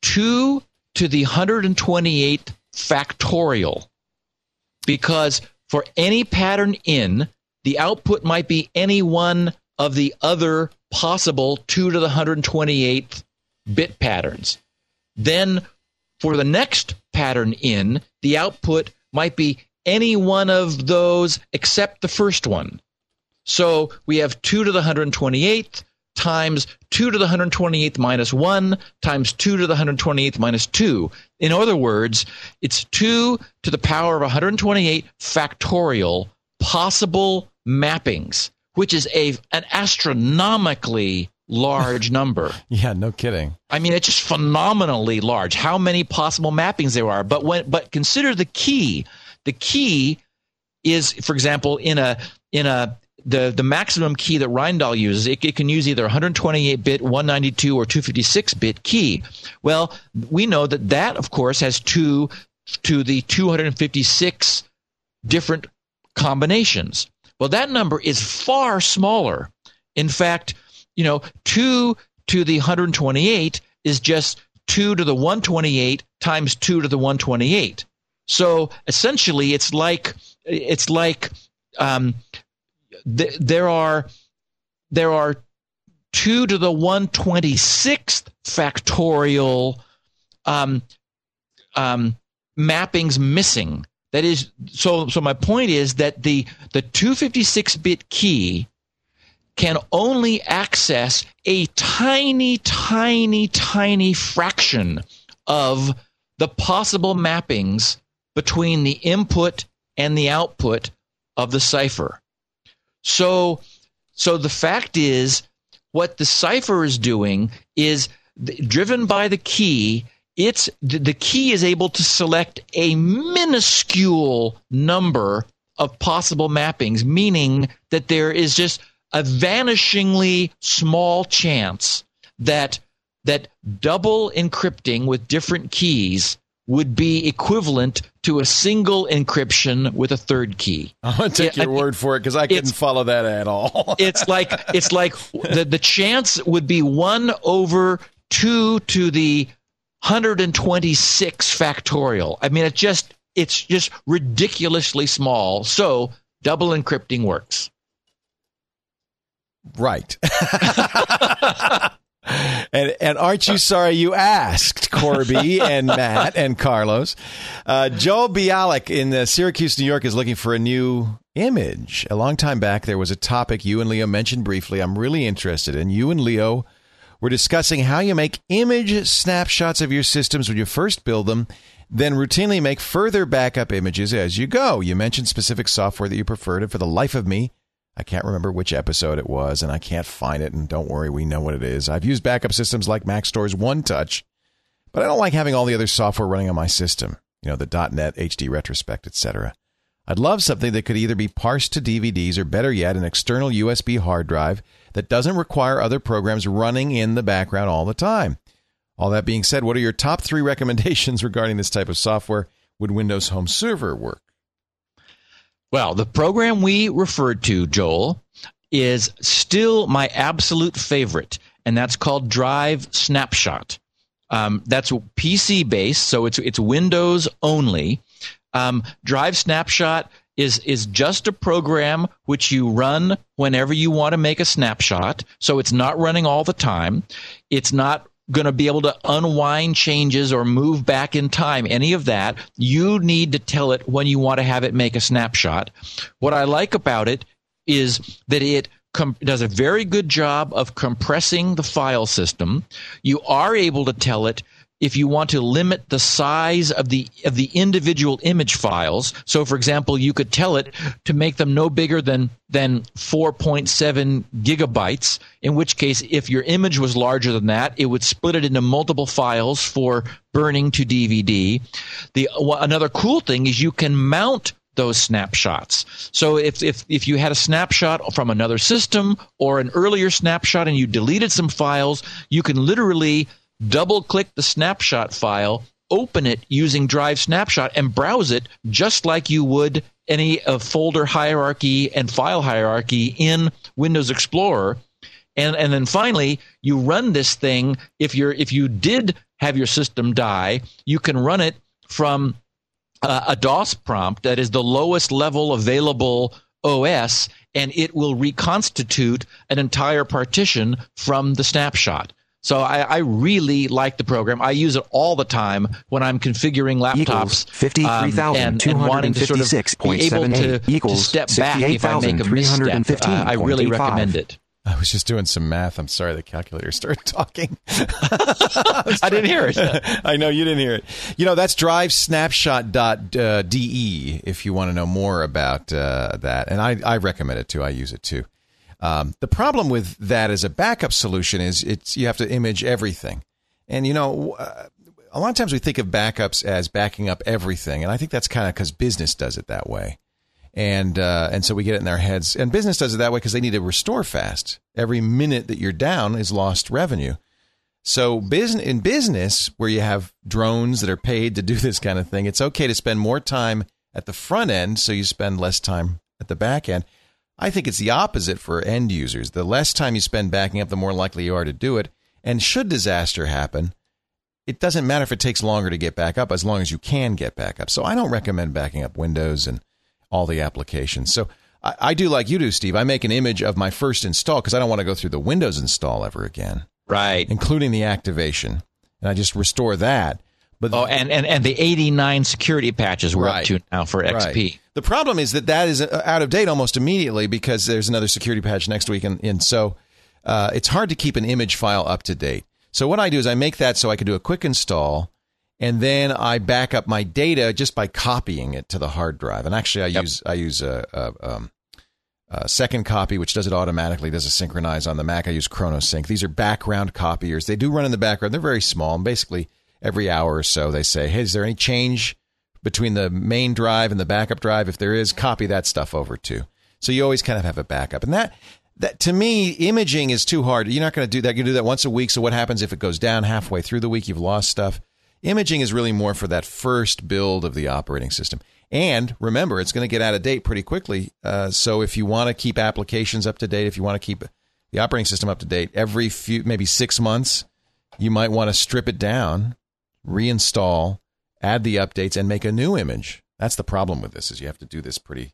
Speaker 4: 2 to the 128th factorial because for any pattern in, the output might be any one of the other possible 2 to the 128th bit patterns. Then for the next pattern in, the output might be any one of those except the first one. So we have 2 to the 128th times 2 to the 128th minus 1 times 2 to the 128th minus 2. In other words, it's 2 to the power of 128 factorial possible mappings, which is a an astronomically large number.
Speaker 3: yeah, no kidding.
Speaker 4: I mean, it's just phenomenally large. How many possible mappings there are? But when but consider the key. The key is, for example, in a in a the the maximum key that Rijndael uses, it, it can use either 128 bit, 192, or 256 bit key. Well, we know that that, of course, has two to the 256 different combinations. Well, that number is far smaller. In fact, you know, 2 to the 128 is just 2 to the 128 times 2 to the 128. So essentially, it's like it's like um, th- there are there are two to the one twenty sixth factorial um, um, mappings missing. That is so. So my point is that the the 256 bit key can only access a tiny, tiny, tiny fraction of the possible mappings between the input and the output of the cipher. So, so the fact is, what the cipher is doing is th- driven by the key. It's the key is able to select a minuscule number of possible mappings, meaning that there is just a vanishingly small chance that that double encrypting with different keys would be equivalent to a single encryption with a third key.
Speaker 3: I'm gonna take your
Speaker 4: I-
Speaker 3: word for it because I couldn't follow that at all.
Speaker 4: It's like it's like the the chance would be 1 over 2 to the 126 factorial. I mean it just it's just ridiculously small. So double encrypting works.
Speaker 3: right. and and aren't you sorry you asked, Corby and Matt and Carlos? Uh, Joel Bialik in uh, Syracuse, New York, is looking for a new image. A long time back, there was a topic you and Leo mentioned briefly. I'm really interested in. You and Leo were discussing how you make image snapshots of your systems when you first build them, then routinely make further backup images as you go. You mentioned specific software that you preferred, and for the life of me, I can't remember which episode it was, and I can't find it. And don't worry, we know what it is. I've used backup systems like Maxtor's OneTouch, but I don't like having all the other software running on my system. You know, the .NET, HD Retrospect, etc. I'd love something that could either be parsed to DVDs or, better yet, an external USB hard drive that doesn't require other programs running in the background all the time. All that being said, what are your top three recommendations regarding this type of software? Would Windows Home Server work?
Speaker 4: Well, the program we referred to, Joel, is still my absolute favorite, and that's called Drive Snapshot. Um, that's PC based, so it's it's Windows only. Um, Drive Snapshot is is just a program which you run whenever you want to make a snapshot. So it's not running all the time. It's not going to be able to unwind changes or move back in time, any of that. You need to tell it when you want to have it make a snapshot. What I like about it is that it com- does a very good job of compressing the file system. You are able to tell it if you want to limit the size of the of the individual image files. So for example, you could tell it to make them no bigger than than 4.7 gigabytes, in which case if your image was larger than that, it would split it into multiple files for burning to DVD. The another cool thing is you can mount those snapshots. So if, if, if you had a snapshot from another system or an earlier snapshot and you deleted some files, you can literally double click the snapshot file, open it using Drive Snapshot, and browse it just like you would any uh, folder hierarchy and file hierarchy in Windows Explorer. And, and then finally, you run this thing. If you're if you did have your system die, you can run it from uh, a DOS prompt that is the lowest level available OS, and it will reconstitute an entire partition from the snapshot. So I, I really like the program. I use it all the time when I'm configuring laptops
Speaker 5: Equals
Speaker 4: um, and, and wanting to sort of be able to, to
Speaker 5: equals
Speaker 4: step back if I make a misstep. Uh, I really recommend it.
Speaker 3: I was just doing some math. I'm sorry the calculator started talking.
Speaker 4: I didn't hear it.
Speaker 3: I know you didn't hear it. You know, that's drivesnapshot.de if you want to know more about uh, that. And I, I recommend it too. I use it too. Um, the problem with that as a backup solution is it's you have to image everything. And, you know, uh, a lot of times we think of backups as backing up everything. And I think that's kind of because business does it that way. And uh, and so we get it in their heads. And business does it that way because they need to restore fast. Every minute that you're down is lost revenue. So business in business where you have drones that are paid to do this kind of thing, it's okay to spend more time at the front end so you spend less time at the back end. I think it's the opposite for end users. The less time you spend backing up, the more likely you are to do it. And should disaster happen, it doesn't matter if it takes longer to get back up as long as you can get back up. So I don't recommend backing up Windows and all the applications. So I, I do like you do, Steve. I make an image of my first install because I don't want to go through the Windows install ever again
Speaker 4: Right.
Speaker 3: including the activation, and I just restore that. But
Speaker 4: Oh, and, and, and the 89 security patches we're
Speaker 3: Right.
Speaker 4: up to now for XP.
Speaker 3: Right. The problem is that that is uh, out of date almost immediately because there's another security patch next week, and, and so uh, it's hard to keep an image file up to date. So what I do is I make that so I can do a quick install, and then I back up my data just by copying it to the hard drive. And actually, I
Speaker 4: Yep.
Speaker 3: use I use a, a, um, uh, second copy, which does it automatically, does a synchronize on the Mac. I use ChronoSync. These are background copiers. They do run in the background. They're very small, and basically every hour or so they say, "Hey, is there any change between the main drive and the backup drive? If there is, copy that stuff over too." So you always kind of have a backup, and that that to me, imaging is too hard. You're not going to do that. You do that once a week. So what happens if it goes down halfway through the week? You've lost stuff. Imaging is really more for that first build of the operating system. And remember, it's going to get out of date pretty quickly. Uh, so if you want to keep applications up to date, if you want to keep the operating system up to date, every few, maybe six months, you might want to strip it down, reinstall, add the updates, and make a new image. That's the problem with this is you have to do this pretty.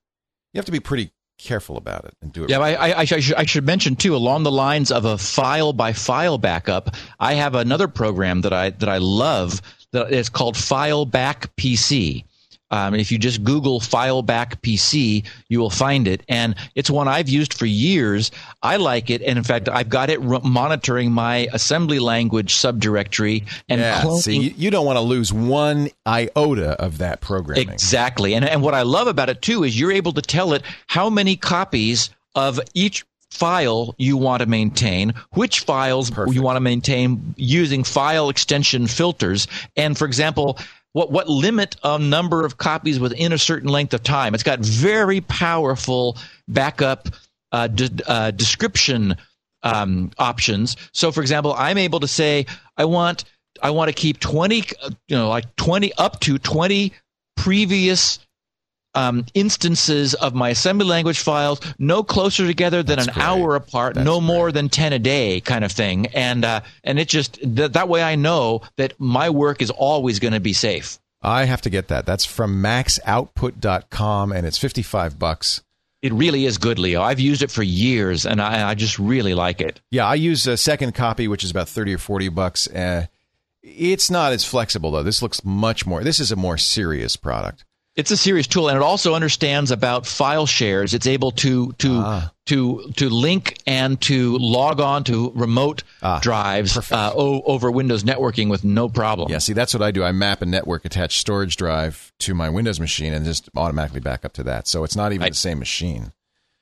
Speaker 3: You have to be pretty careful about it and do it.
Speaker 4: Yeah, I, I, I, should, I should mention too, along the lines of a file by file backup, I have another program that I that I love that is called FileBack PC. Um, if you just Google FileBack PC, you will find it, and it's one I've used for years. I like it, and in fact, I've got it re- monitoring my assembly language subdirectory and
Speaker 3: yeah,
Speaker 4: cloning.
Speaker 3: See, you, you don't want to lose one iota of that programming.
Speaker 4: Exactly, and and what I love about it too is you're able to tell it how many copies of each file you want to maintain, which files
Speaker 3: Perfect.
Speaker 4: you want to maintain using file extension filters, and for example, what what limit a number of copies within a certain length of time. It's got very powerful backup uh, uh, description um, options. So, for example, I'm able to say I want I want to keep twenty, uh, you know, like twenty up to twenty previous um, instances of my assembly language files no closer together than
Speaker 3: That's
Speaker 4: an
Speaker 3: great.
Speaker 4: hour apart,
Speaker 3: That's
Speaker 4: no more
Speaker 3: great.
Speaker 4: than ten a day, kind of thing. And uh, and it just th- that way I know that my work is always going to be safe.
Speaker 3: I have to get that. That's from maxoutput.com and it's 55 bucks.
Speaker 4: It really is good, Leo. I've used it for years, and I, I just really like it.
Speaker 3: Yeah, I use a second copy, which is about 30 or 40 bucks. Uh, it's not as flexible, though. This looks much more, this is a more serious product.
Speaker 4: It's a serious tool, and it also understands about file shares. It's able to to
Speaker 3: Ah.
Speaker 4: to to link and to log on to remote
Speaker 3: Ah,
Speaker 4: drives uh, o- over Windows networking with no problem.
Speaker 3: Yeah, see, that's what I do. I map a network attached storage drive to my Windows machine and just automatically back up to that. So it's not even
Speaker 4: Right.
Speaker 3: the same machine.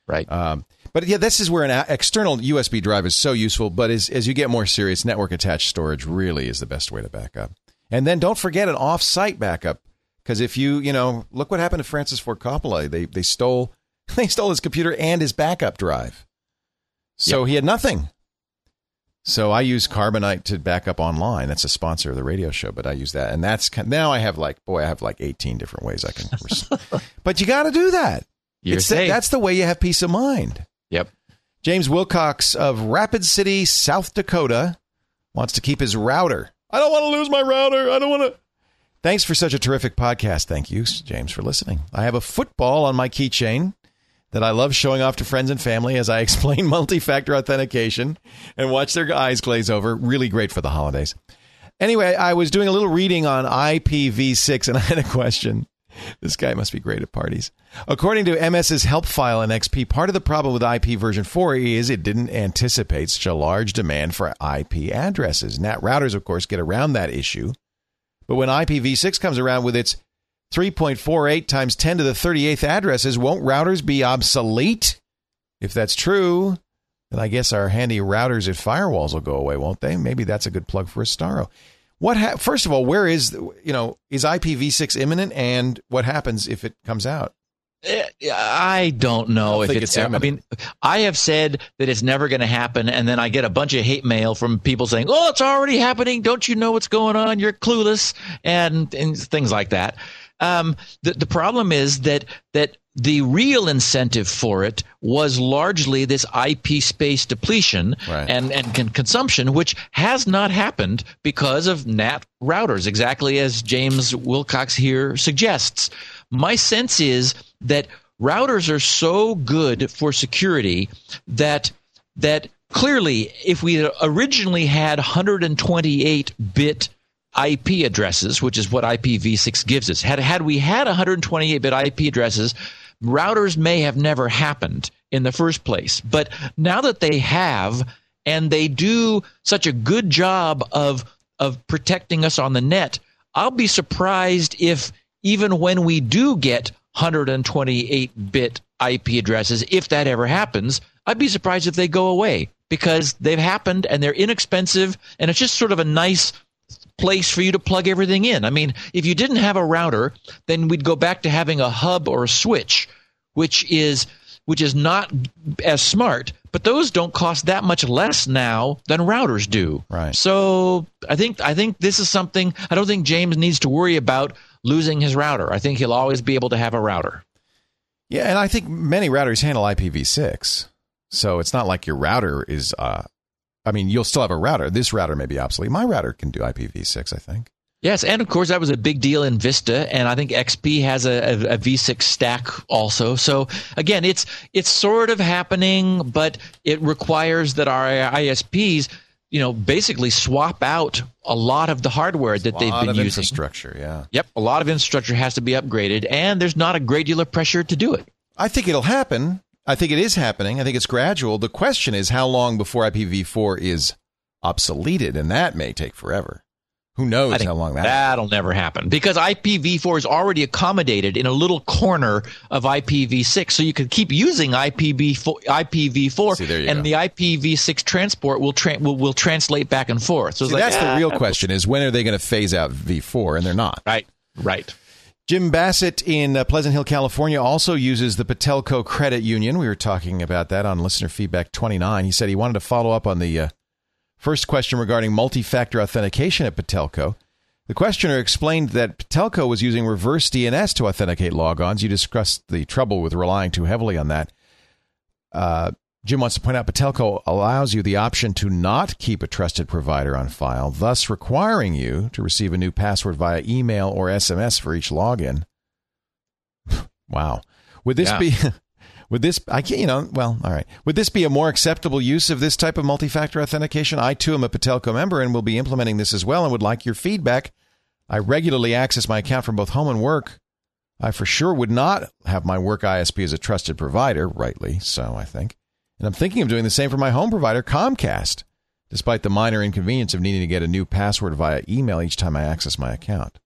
Speaker 4: Right.
Speaker 3: Um, but yeah, this is where an external USB drive is so useful. But as, as you get more serious, network attached storage really is the best way to back up. And then don't forget an off site backup. Because if you, you know, look what happened to Francis Ford Coppola. They, they stole they stole his computer and his backup drive. So he had nothing. So I use Carbonite to back up online. That's a sponsor of the radio show, but I use that, and that's kind now I have like boy, I have like eighteen different ways I can. but you got to do that.
Speaker 4: You're
Speaker 3: It's that-
Speaker 4: safe.
Speaker 3: that's the way you have peace of mind.
Speaker 4: yep.
Speaker 3: James Wilcox of Rapid City, South Dakota, wants to keep his router. I don't want to lose my router. I don't want to. Thanks for such a terrific podcast. Thank you, James, for listening. I have a football on my keychain that I love showing off to friends and family as I explain multi factor authentication and watch their eyes glaze over. Really great for the holidays. Anyway, I was doing a little reading on IPv6 and I had a question. This guy must be great at parties. According to MS's help file in XP, part of the problem with IP version 4 is it didn't anticipate such a large demand for IP addresses. NAT routers, of course, get around that issue. But when IPv6 comes around with its 3.48 times 10 to the 38th addresses, won't routers be obsolete? If that's true, then I guess our handy routers at firewalls will go away, won't they? Maybe that's a good plug for Astaro. What ha- first of all, where is you know is IPv6 imminent, and what happens if it comes out?
Speaker 4: Eh, I don't know
Speaker 3: I don't
Speaker 4: if it's.
Speaker 3: it's
Speaker 4: I mean, I have said that it's never going to happen, and then I get a bunch of hate mail from people saying, "Oh, it's already happening. Don't you know what's going on? You're clueless," and and things like that. Um, the the problem is that that the real incentive for it was largely this IP space depletion
Speaker 3: Right.
Speaker 4: and and con- consumption, which has not happened because of NAT routers, exactly as James Wilcox here suggests. My sense is that routers are so good for security that that clearly, if we originally had 128 bit IP addresses, which is what IPv6 gives us, had had we had 128 bit IP addresses, routers may have never happened in the first place. But now that they have, and they do such a good job of of protecting us on the net, I'll be surprised if even when we do get 128 bit IP addresses, if that ever happens, I'd be surprised if they go away because they've happened and they're inexpensive and it's just sort of a nice place for you to plug everything in. I mean, if you didn't have a router, then we'd go back to having a hub or a switch, which is which is not as smart, but those don't cost that much less now than routers do.
Speaker 3: Right.
Speaker 4: So I think I think this is something I don't think James needs to worry about losing his router. I think he'll always be able to have a router.
Speaker 3: Yeah, and I think many routers handle IPv6. So it's not like your router is uh I mean, you'll still have a router. This router may be obsolete. My router can do IPv6, I think.
Speaker 4: Yes, and of course that was a big deal in Vista, and I think XP has a a, a V6 stack also. So again, it's it's sort of happening, but it requires that our ISPs, you know, basically swap out a lot of the hardware that they've been using.
Speaker 3: Infrastructure, yeah.
Speaker 4: Yep, a lot of infrastructure has to be upgraded, and there's not a great deal of pressure to do it.
Speaker 3: I think it'll happen. I think it is happening. I think it's gradual. The question is how long before IPv4 is obsoleted, and that may take forever. Who knows how long that?
Speaker 4: That'll never happen because IPv4 is already accommodated in a little corner of IPv6, so you can keep using IPv4, IPv4
Speaker 3: See,
Speaker 4: and
Speaker 3: go.
Speaker 4: the IPv6 transport will, tra- will will translate back and forth. So
Speaker 3: See,
Speaker 4: like,
Speaker 3: that's
Speaker 4: ah,
Speaker 3: the real question: is when are they going to phase out V4? And they're not.
Speaker 4: Right, right.
Speaker 3: Jim Bassett in uh, Pleasant Hill, California, also uses the Patelco Credit Union. We were talking about that on listener feedback 29. He said he wanted to follow up on the uh, first question regarding multi factor authentication at Patelco. The questioner explained that Patelco was using reverse DNS to authenticate logons. You discussed the trouble with relying too heavily on that. Uh, Jim wants to point out Patelco allows you the option to not keep a trusted provider on file, thus requiring you to receive a new password via email or SMS for each login. wow. Would this
Speaker 4: Yeah.
Speaker 3: be would this I can't you know, well, all right. Would this be a more acceptable use of this type of multi-factor authentication? I too am a Patelco member and will be implementing this as well and would like your feedback. I regularly access my account from both home and work. I for sure would not have my work ISP as a trusted provider, rightly so, I think. And I'm thinking of doing the same for my home provider, Comcast, despite the minor inconvenience of needing to get a new password via email each time I access my account.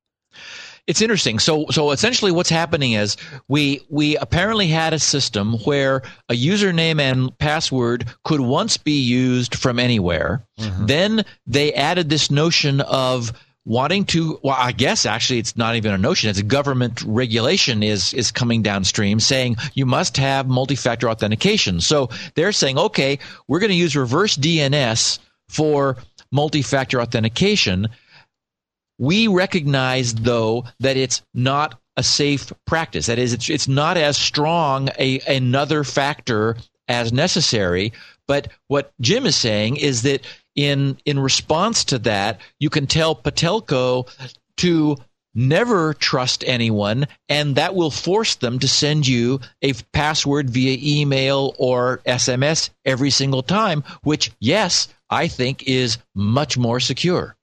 Speaker 4: It's interesting. So, so essentially, what's happening is we we apparently had a system where a username and password could once be used from anywhere. Mm-hmm. Then they added this notion of wanting to. Well, I guess actually, it's not even a notion. It's a government regulation is is coming downstream saying you must have multi-factor authentication. So they're saying, okay, we're going to use reverse DNS for multi-factor authentication. We recognize, though, that it's not a safe practice. That is, it's, it's not as strong a, another factor as necessary. But what Jim is saying is that in in response to that, you can tell Patelco to never trust anyone, and that will force them to send you a password via email or SMS every single time. Which, yes, I think is much more secure.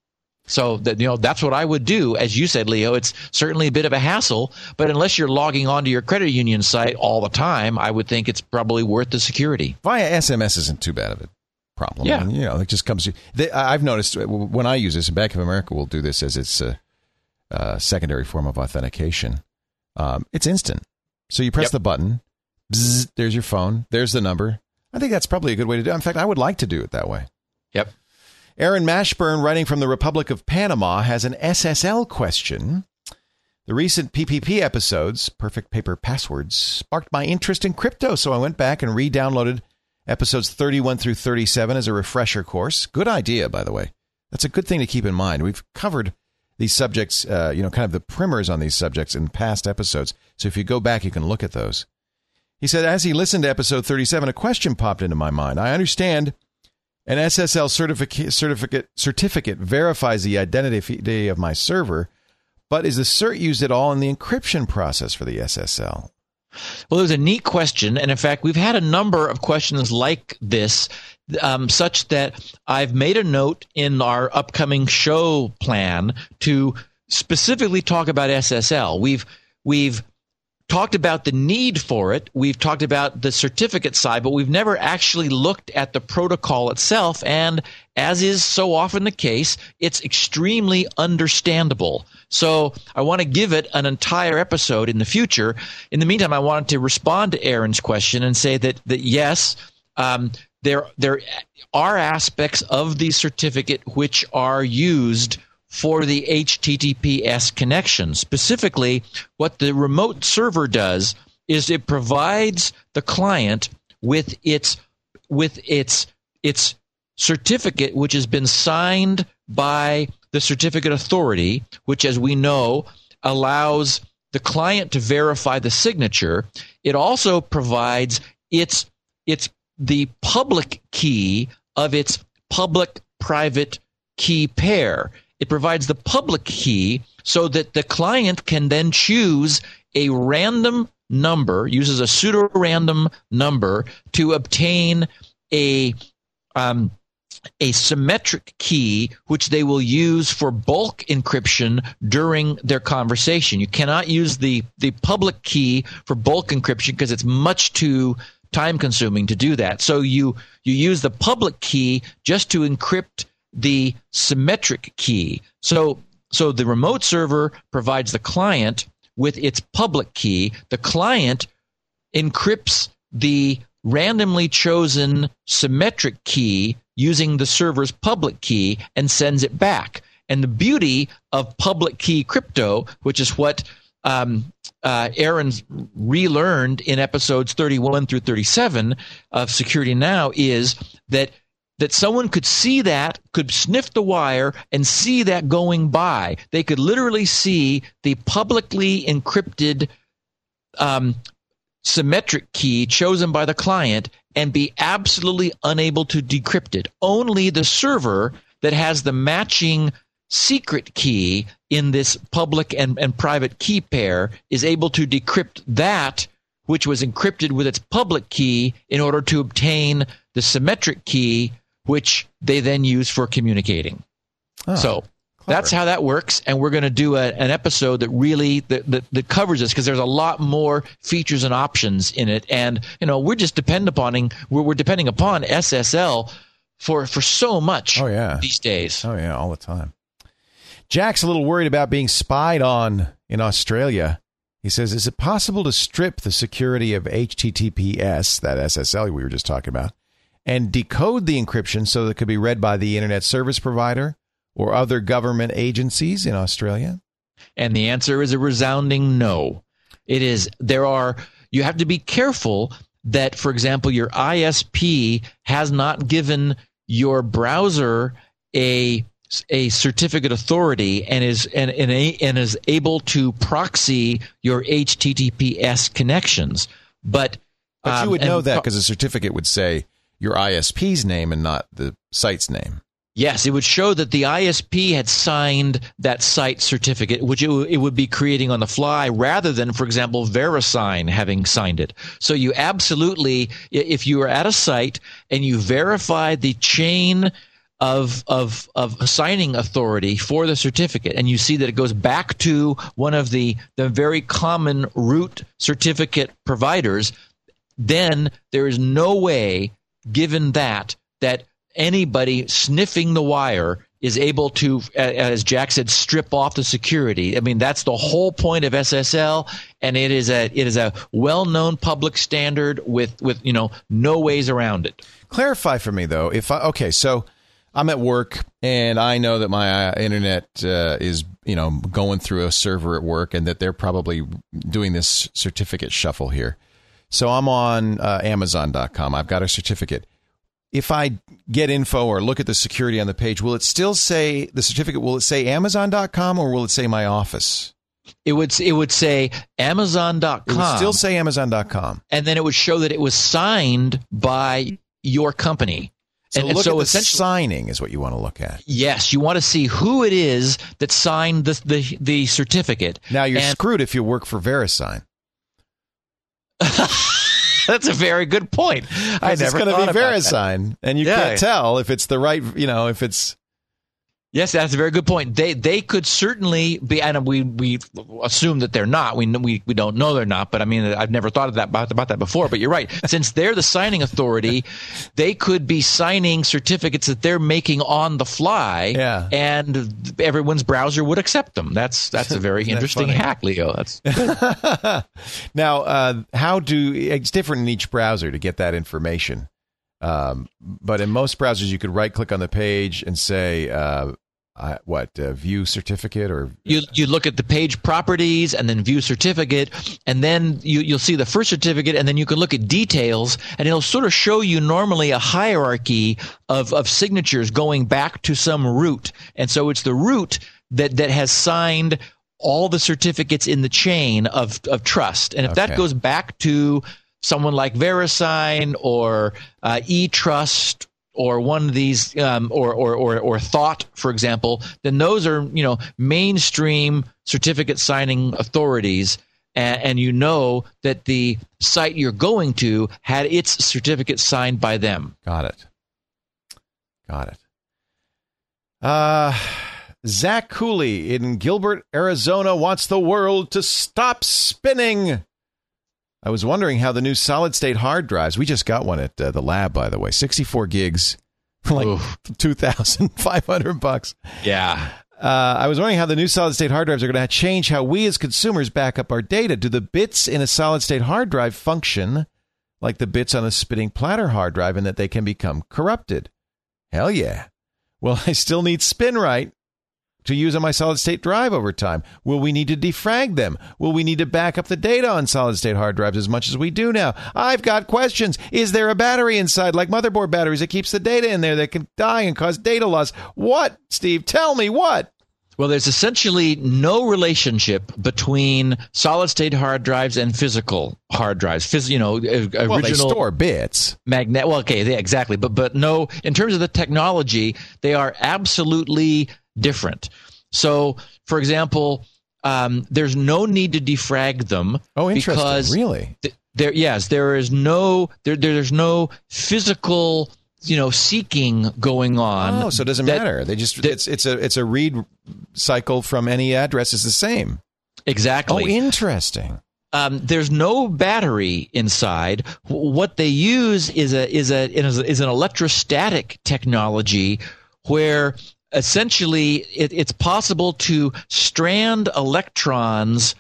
Speaker 4: So that you know that's what I would do. As you said, Leo, it's certainly a bit of a hassle, but unless you're logging onto your credit union site all the time, I would think it's probably worth the security.
Speaker 3: Via SMS isn't too bad of a problem.
Speaker 4: Yeah.
Speaker 3: I mean, you know, it just comes. They, I've noticed when I use this, and Bank of America will do this as its uh, uh, secondary form of authentication. Um, it's instant. So you press
Speaker 4: Yep.
Speaker 3: the button, bzz, there's your phone, there's the number. I think that's probably a good way to do it. In fact, I would like to do it that way.
Speaker 4: Yep.
Speaker 3: Aaron Mashburn, writing from the Republic of Panama, has an SSL question. The recent PPP episodes, Perfect Paper Passwords, sparked my interest in crypto, so I went back and re downloaded episodes 31 through 37 as a refresher course. Good idea, by the way. That's a good thing to keep in mind. We've covered these subjects, uh, you know, kind of the primers on these subjects in past episodes. So if you go back, you can look at those. He said, as he listened to episode 37, a question popped into my mind. I understand an SSL certificate, certificate, certificate verifies the identity of my server, but is the cert used at all in the encryption process for the SSL?
Speaker 4: Well, it was a neat question, and in fact, we've had a number of questions like this, um, such that I've made a note in our upcoming show plan to specifically talk about SSL. We've we've talked about the need for it. We've talked about the certificate side, but we've never actually looked at the protocol itself. And as is so often the case, it's extremely understandable. So I want to give it an entire episode in the future. In the meantime, I wanted to respond to Aaron's question and say that, that yes, um, there, there are aspects of the certificate which are used for the HTTPS connection. Specifically, what the remote server does is it provides the client with its with its its certificate which has been signed by the certificate authority, which as we know allows the client to verify the signature. It also provides its its the public key of its public private key pair. It provides the public key so that the client can then choose a random number, uses a pseudo random number to obtain a um, a symmetric key which they will use for bulk encryption during their conversation. You cannot use the the public key for bulk encryption because it's much too time consuming to do that. So you you use the public key just to encrypt the symmetric key. So, so the remote server provides the client with its public key. The client encrypts the randomly chosen symmetric key using the server's public key and sends it back. And the beauty of public key crypto, which is what um, uh, Aaron's relearned in episodes 31 through 37 of Security Now, is that that someone could see that, could sniff the wire and see that going by. They could literally see the publicly encrypted um, symmetric key chosen by the client and be absolutely unable to decrypt it. Only the server that has the matching secret key in this public and, and private key pair is able to decrypt that which was encrypted with its public key in order to obtain the symmetric key which they then use for communicating. Oh, so clever. that's how that works. And we're going to do a, an episode that really that, that, that covers this because there's a lot more features and options in it. And you know, we're just depend upon we're, we're depending upon SSL for for so much.
Speaker 3: Oh yeah,
Speaker 4: these days.
Speaker 3: Oh yeah, all the time. Jack's a little worried about being spied on in Australia. He says, "Is it possible to strip the security of HTTPS, that SSL we were just talking about, and decode the encryption so that it could be read by the internet service provider or other government agencies in Australia?
Speaker 4: And the answer is a resounding no. It is, there are, you have to be careful that, for example, your ISP has not given your browser a a certificate authority and is and, and, and is able to proxy your HTTPS connections. But
Speaker 3: but um, you would know that because a certificate would say your ISP's name and not the site's name.
Speaker 4: Yes, it would show that the ISP had signed that site certificate, which it, w- it, would be creating on the fly rather than, for example, VeriSign having signed it. So you absolutely, if you are at a site and you verify the chain of, of, of signing authority for the certificate and you see that it goes back to one of the, the very common root certificate providers, then there is no way given that that anybody sniffing the wire is able to, as Jack said, strip off the security. I mean, that's the whole point of SSL, and it is a it is a well known public standard with with you know no ways around it.
Speaker 3: Clarify for me though, if I okay, so I'm at work and I know that my uh, internet uh, is you know going through a server at work, and that they're probably doing this certificate shuffle here. So I'm on uh, Amazon.com. I've got a certificate. If I get info or look at the security on the page, will it still say the certificate? Will it say Amazon.com or will it say my office?
Speaker 4: It would it would say Amazon.com.
Speaker 3: It would still say Amazon.com,
Speaker 4: and then it would show that it was signed by your company.
Speaker 3: So and, look and so at the signing is what you want to look at.
Speaker 4: Yes, you want to see who it is that signed the the, the certificate.
Speaker 3: Now you're and, screwed if you work for VeriSign.
Speaker 4: That's a very good point. I never
Speaker 3: it's going to be VeriSign, and you yeah. can't tell if it's the right. You know, if it's
Speaker 4: Yes, that's a very good point. They they could certainly be, and we we assume that they're not. We we we don't know they're not, but I mean, I've never thought of that about, about that before. But you're right. Since they're the signing authority, they could be signing certificates that they're making on the fly,
Speaker 3: Yeah.
Speaker 4: and everyone's browser would accept them. That's that's a very interesting
Speaker 3: funny?
Speaker 4: hack, Leo. That's
Speaker 3: Now, uh, how do it's different in each browser to get that information? Um, but in most browsers, you could right click on the page and say, uh, uh, what, uh, view certificate or
Speaker 4: you you look at the page properties and then view certificate and then you you'll see the first certificate and then you can look at details and it'll sort of show you normally a hierarchy of of signatures going back to some root and so it's the root that that has signed all the certificates in the chain of of trust and if
Speaker 3: Okay.
Speaker 4: that goes back to someone like VeriSign or uh, eTrust or one of these um, or, or or or Thawte for example then those are you know mainstream certificate signing authorities and, and you know that the site you're going to had its certificate signed by them
Speaker 3: Got it. Got it. Uh, Zach Cooley in Gilbert, Arizona wants the world to stop spinning. I was wondering how the new solid state hard drives, we just got one at uh, the lab, by the way, 64 gigs like
Speaker 4: Oof.
Speaker 3: 2,500 bucks.
Speaker 4: yeah
Speaker 3: Uh, I was wondering how the new solid state hard drives are going to change how we as consumers back up our data. Do the bits in a solid state hard drive function like the bits on a spinning platter hard drive in that they can become corrupted? Hell yeah. Well, I still need SpinRite to use on my solid state drive over time. Will we need to defrag them? Will we need to back up the data on solid state hard drives as much as we do now? I've got questions. Is there a battery inside, like motherboard batteries, that keeps the data in there that can die and cause data loss? What, Steve? Tell me what?
Speaker 4: well there's essentially no relationship between solid state hard drives and physical hard drives Phys- you know uh, original
Speaker 3: Well, they store bits.
Speaker 4: magnet well okay yeah, exactly but but no in terms of the technology they are absolutely different so for example um, there's no need to defrag them
Speaker 3: Oh, interesting.
Speaker 4: because
Speaker 3: really?
Speaker 4: th- there yes there is no there, there's no physical you know seeking going on
Speaker 3: Oh, so it doesn't
Speaker 4: that-
Speaker 3: matter. They just
Speaker 4: that-
Speaker 3: it's it's a it's a read cycle from any address is the same.
Speaker 4: exactly
Speaker 3: Oh, interesting.
Speaker 4: um, there's no battery inside. What they use is a is a is, a, is an electrostatic technology where essentially it, it's possible to strand electrons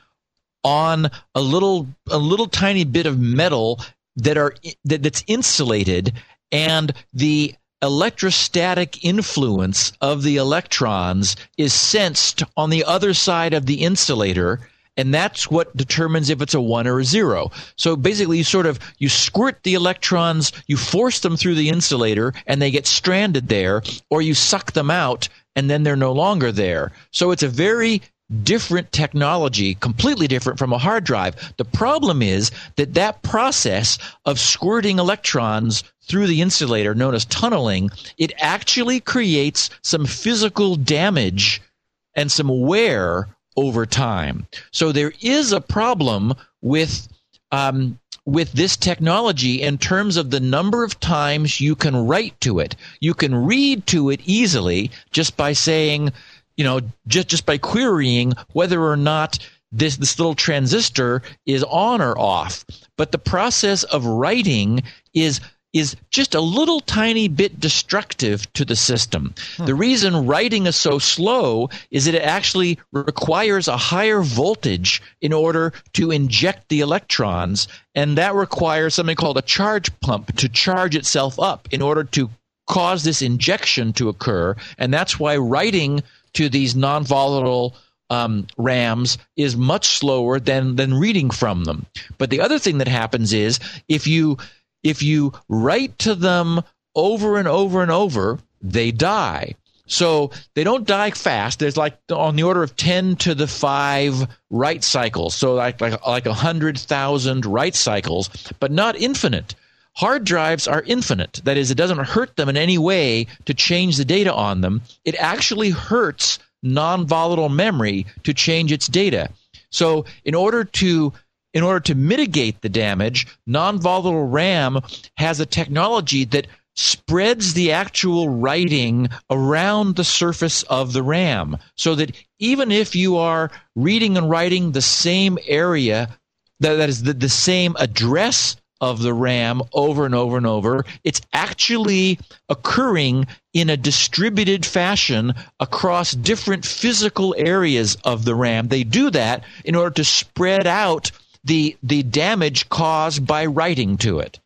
Speaker 4: on a little a little tiny bit of metal that are that, that's insulated and the electrostatic influence of the electrons is sensed on the other side of the insulator and that's what determines if it's a 1 or a 0 so basically you sort of you squirt the electrons you force them through the insulator and they get stranded there or you suck them out and then they're no longer there so it's a very different technology, completely different from a hard drive. The problem is that that process of squirting electrons through the insulator, known as tunneling, it actually creates some physical damage and some wear over time. So there is a problem with um, with this technology in terms of the number of times you can write to it. You can read to it easily just by saying, you know, just just by querying whether or not this this little transistor is on or off. But the process of writing is is just a little tiny bit destructive to the system. The reason writing is so slow is that it actually requires a higher voltage in order to inject the electrons, and that requires something called a charge pump to charge itself up in order to cause this injection to occur. And that's why writing to these non-volatile um, RAMs is much slower than than reading from them. But the other thing that happens is if you if you write to them over and over and over, they die. So they don't die fast. There's like on the order of ten to the five write cycles. So like like like a hundred thousand write cycles, but not infinite. Hard drives are infinite. That is, it doesn't hurt them in any way to change the data on them. It actually hurts non volatile memory to change its data. So, in order to in order to mitigate the damage, non volatile RAM has a technology that spreads the actual writing around the surface of the RAM so that even if you are reading and writing the same area, that, that is the, the same address of the RAM over and over and over, it's actually occurring in a distributed fashion across different physical areas of the RAM. They do that in order to spread out the, the damage caused by writing to it.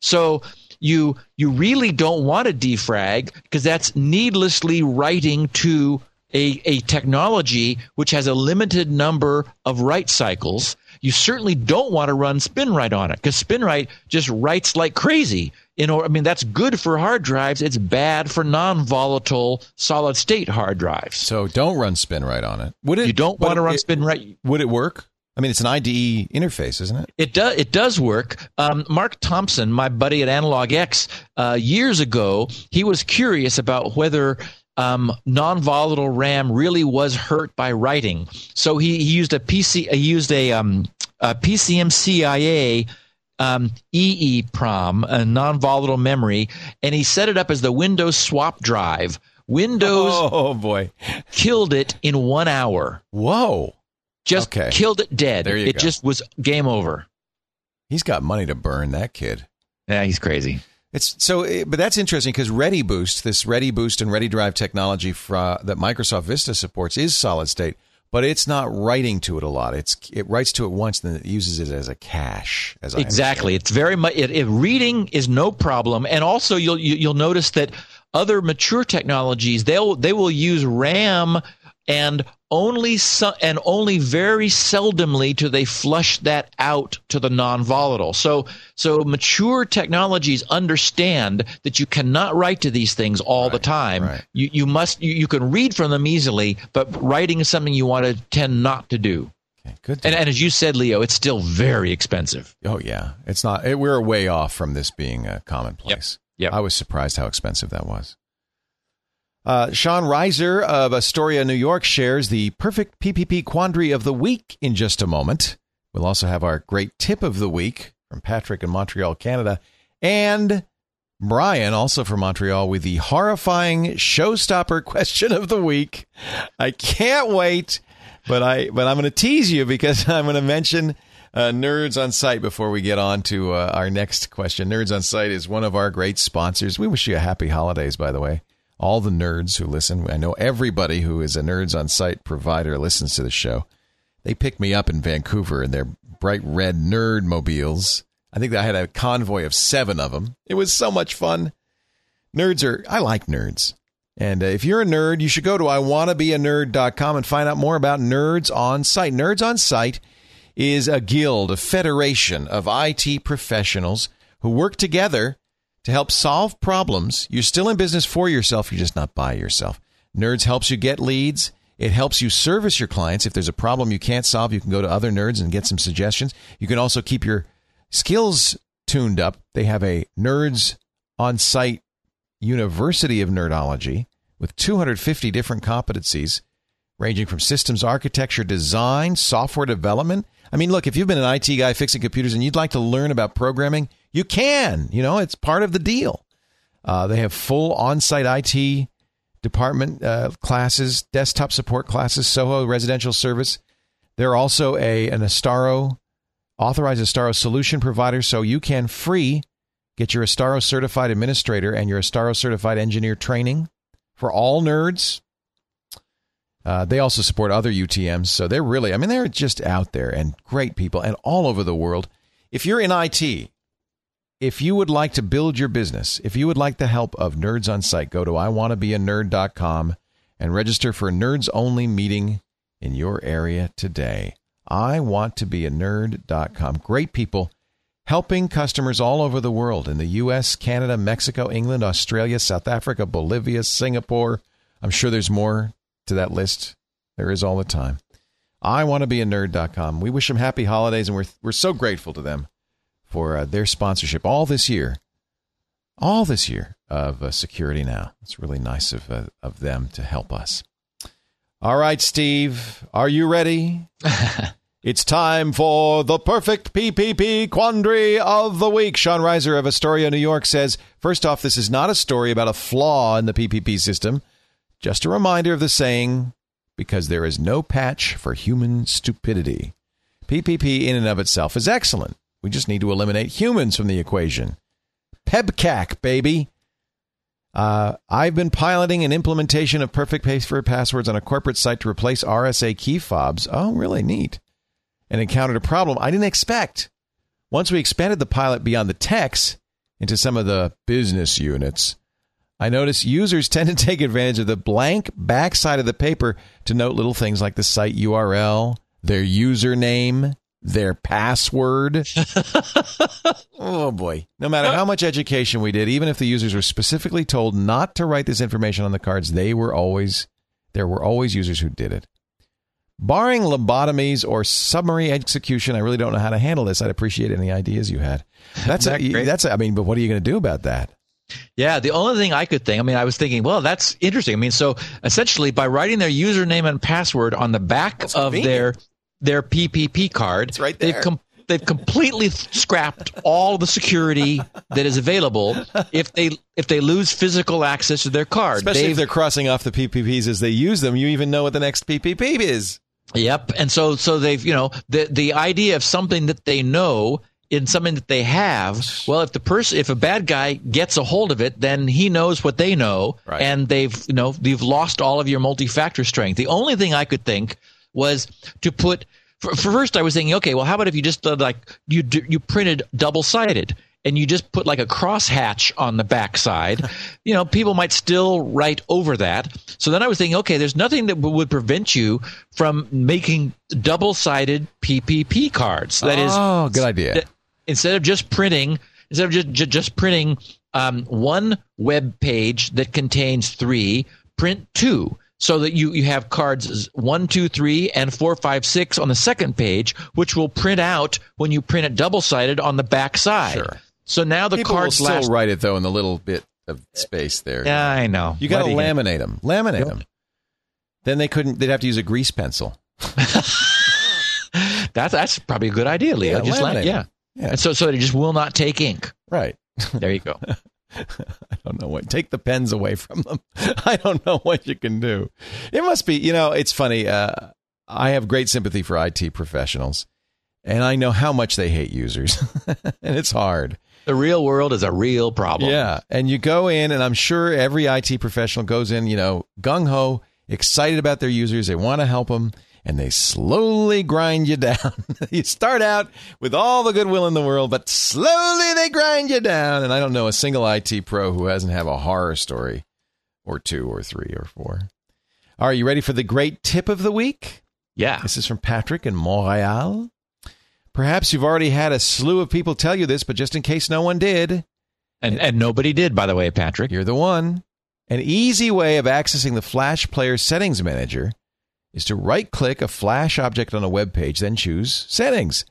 Speaker 4: So you you really don't want to defrag because that's needlessly writing to a, a technology which has a limited number of write cycles. You certainly don't want to run SpinRite on it because SpinRite just writes like crazy. You know, I mean, that's good for hard drives. It's bad for non-volatile solid state hard drives.
Speaker 3: So don't run SpinRite on it. Would it?
Speaker 4: You don't want to run
Speaker 3: it,
Speaker 4: SpinRite.
Speaker 3: Would it work? I mean, it's an IDE interface, isn't it?
Speaker 4: It does. It does work. Um, Mark Thompson, my buddy at AnalogX, uh, years ago, he was curious about whether um, non-volatile RAM really was hurt by writing. So he, he used a PC. He used a, um, a PCMCIA um, EEPROM, a non-volatile memory, and he set it up as the Windows swap drive. Windows
Speaker 3: oh boy
Speaker 4: killed it in one hour.
Speaker 3: Whoa!
Speaker 4: Just okay. killed it dead.
Speaker 3: There you
Speaker 4: it
Speaker 3: go.
Speaker 4: just was game over.
Speaker 3: He's got money to burn, that kid.
Speaker 4: Yeah, he's crazy.
Speaker 3: It's so, eh, but that's interesting because ReadyBoost, this ReadyBoost and ReadyDrive technology fra, that Microsoft Vista supports, is solid state, but it's not writing to it a lot. It's it writes to it once, and then it uses it as a cache. As
Speaker 4: exactly, it's very much. It, it, reading is no problem, and also you'll you, will you will notice that other mature technologies they'll they will use RAM and only so, and only very seldomly do they flush that out to the non-volatile. So so mature technologies understand that you cannot write to these things all
Speaker 3: right,
Speaker 4: the time.
Speaker 3: Right.
Speaker 4: You you must you, you, can read from them easily, but writing is something you want to tend not to do.
Speaker 3: Okay, good.
Speaker 4: And, and, as you said, Leo, it's still very expensive.
Speaker 3: Oh yeah, it's not. It, we're way off from this being a commonplace.
Speaker 4: Yep. Yep.
Speaker 3: I was surprised how expensive that was. Uh, Sean Reiser of Astoria, New York, shares the perfect PPP quandary of the week in just a moment. We'll also have our great tip of the week from Patrick in Montreal, Canada, and Brian, also from Montreal, with the horrifying showstopper question of the week. I can't wait, but I but I'm going to tease you because I'm going to mention uh, Nerds on Site before we get on to uh, our next question. Nerds on Site is one of our great sponsors. We wish you a happy holidays, by the way all the nerds who listen. I know everybody who is a Nerds on Site provider listens to the show. They picked me up in Vancouver in their bright red nerd mobiles. I think I had a convoy of seven of them. It was so much fun. Nerds are, I like nerds. And uh, if you're a nerd, you should go to iwanttobeanerd.com and find out more about Nerds on Site. Nerds on Site is a guild, a federation of IT professionals who work together to help solve problems. You're still in business for yourself, you're just not by yourself. Nerds helps you get leads. It helps you service your clients. If there's a problem you can't solve, you can go to other nerds and get some suggestions. You can also keep your skills tuned up. They have a nerds on site university of nerdology with 250 different competencies ranging from systems architecture, design, software development. I mean, look, if you've been an IT guy fixing computers and you'd like to learn about programming, you can. You know, it's part of the deal. Uh, they have full on site IT department uh, classes, desktop support classes, Soho residential service. They're also a an Astaro authorized Astaro solution provider, so you can free get your Astaro certified administrator and your Astaro certified engineer training for all nerds. Uh, they also support other UTMs, so they're really, I mean, they're just out there and great people and all over the world. If you're in IT if you would like to build your business, if you would like the help of Nerds on Site, go to iwanttobeanerd.com and register for a Nerds Only meeting in your area today. I want to be a nerd.com. Great people helping customers all over the world in the US, Canada, Mexico, England, Australia, South Africa, Bolivia, Singapore. I'm sure there's more to that list. There is all the time. I want to be a nerd.com. We wish them happy holidays and we're we're so grateful to them for uh, their sponsorship all this year, all this year of uh, Security Now. It's really nice of uh, of them to help us. All right, Steve, are you ready? It's time for the perfect PPP quandary of the week. Sean Reiser of Astoria, New York says First off, this is not a story about a flaw in the PPP system. Just a reminder of the saying, because there is no patch for human stupidity. PPP in and of itself is excellent. We just need to eliminate humans from the equation. PEBCAK, baby. Uh, I've been piloting an implementation of perfect paper passwords on a corporate site to replace RSA key fobs. Oh, really neat. And encountered a problem I didn't expect. Once we expanded the pilot beyond the techs into some of the business units, I noticed users tend to take advantage of the blank backside of the paper to note little things like the site URL, their username, their password. oh boy. No matter how much education we did, even if the users were specifically told not to write this information on the cards, they were always there were always users who did it. Barring lobotomies or summary execution, I really don't know how to handle this. I'd appreciate any ideas you had. That's a, that's a, I mean, but what are you going to do about that?
Speaker 4: Yeah, the only thing I could think, I mean, I was thinking, well, that's interesting. I mean, so essentially by writing their username and password on the back that's of convenient. their their PPP card.
Speaker 3: It's right there.
Speaker 4: They've, com- they've completely scrapped all the security that is available if they if they lose physical access to their card.
Speaker 3: Especially
Speaker 4: they've,
Speaker 3: if they're crossing off the PPPs as they use them, you even know what the next PPP is.
Speaker 4: Yep, and so so they've you know the the idea of something that they know in something that they have. Well, if the person if a bad guy gets a hold of it, then he knows what they know,
Speaker 3: right.
Speaker 4: and they've you know they've lost all of your multi-factor strength. The only thing I could think was to put. For, for first, I was thinking, okay, well, how about if you just uh, like you you printed double sided and you just put like a crosshatch on the backside, you know, people might still write over that. So then I was thinking, okay, there's nothing that would prevent you from making double sided PPP cards. That is,
Speaker 3: oh, good idea.
Speaker 4: Instead of just printing, instead of just just, just printing um, one web page that contains three, print two so that you, you have cards one, two, three, and four, five, six on the second page, which will print out when you print it double sided on the back side.
Speaker 3: Sure.
Speaker 4: So now the
Speaker 3: People
Speaker 4: cards
Speaker 3: will still
Speaker 4: last.
Speaker 3: write it though in the little bit of space there.
Speaker 4: Yeah, I know.
Speaker 3: You got to laminate them. Laminate
Speaker 4: Yep.
Speaker 3: them. Then they couldn't. They'd have to use a grease pencil.
Speaker 4: That's that's probably a good idea, Leo.
Speaker 3: Yeah,
Speaker 4: just la-
Speaker 3: laminate
Speaker 4: yeah.
Speaker 3: Yeah.
Speaker 4: And so so it just will not take ink.
Speaker 3: Right.
Speaker 4: There you go.
Speaker 3: I don't know what. Take the pens away from them. I don't know what you can do. It must be. You know, it's funny. Uh, I have great sympathy for IT professionals, and I know how much they hate users, and it's hard.
Speaker 4: the real world is a real problem.
Speaker 3: Yeah, and you go in, and I'm sure every IT professional goes in, you know, gung ho, excited about their users. They want to help them, and they slowly grind you down. you start out with all the goodwill in the world, but slowly they grind you down. And I don't know a single IT pro who hasn't have a horror story, or two, or three, or four. Are you ready for the great tip of the week?
Speaker 4: Yeah.
Speaker 3: This is from Patrick in Montreal. Perhaps you've already had a slew of people tell you this, but just in case no one did,
Speaker 4: And and nobody did, by the way, Patrick.
Speaker 3: you're the one. An easy way of accessing the Flash Player Settings Manager is to right click a Flash object on a web page, then choose Settings,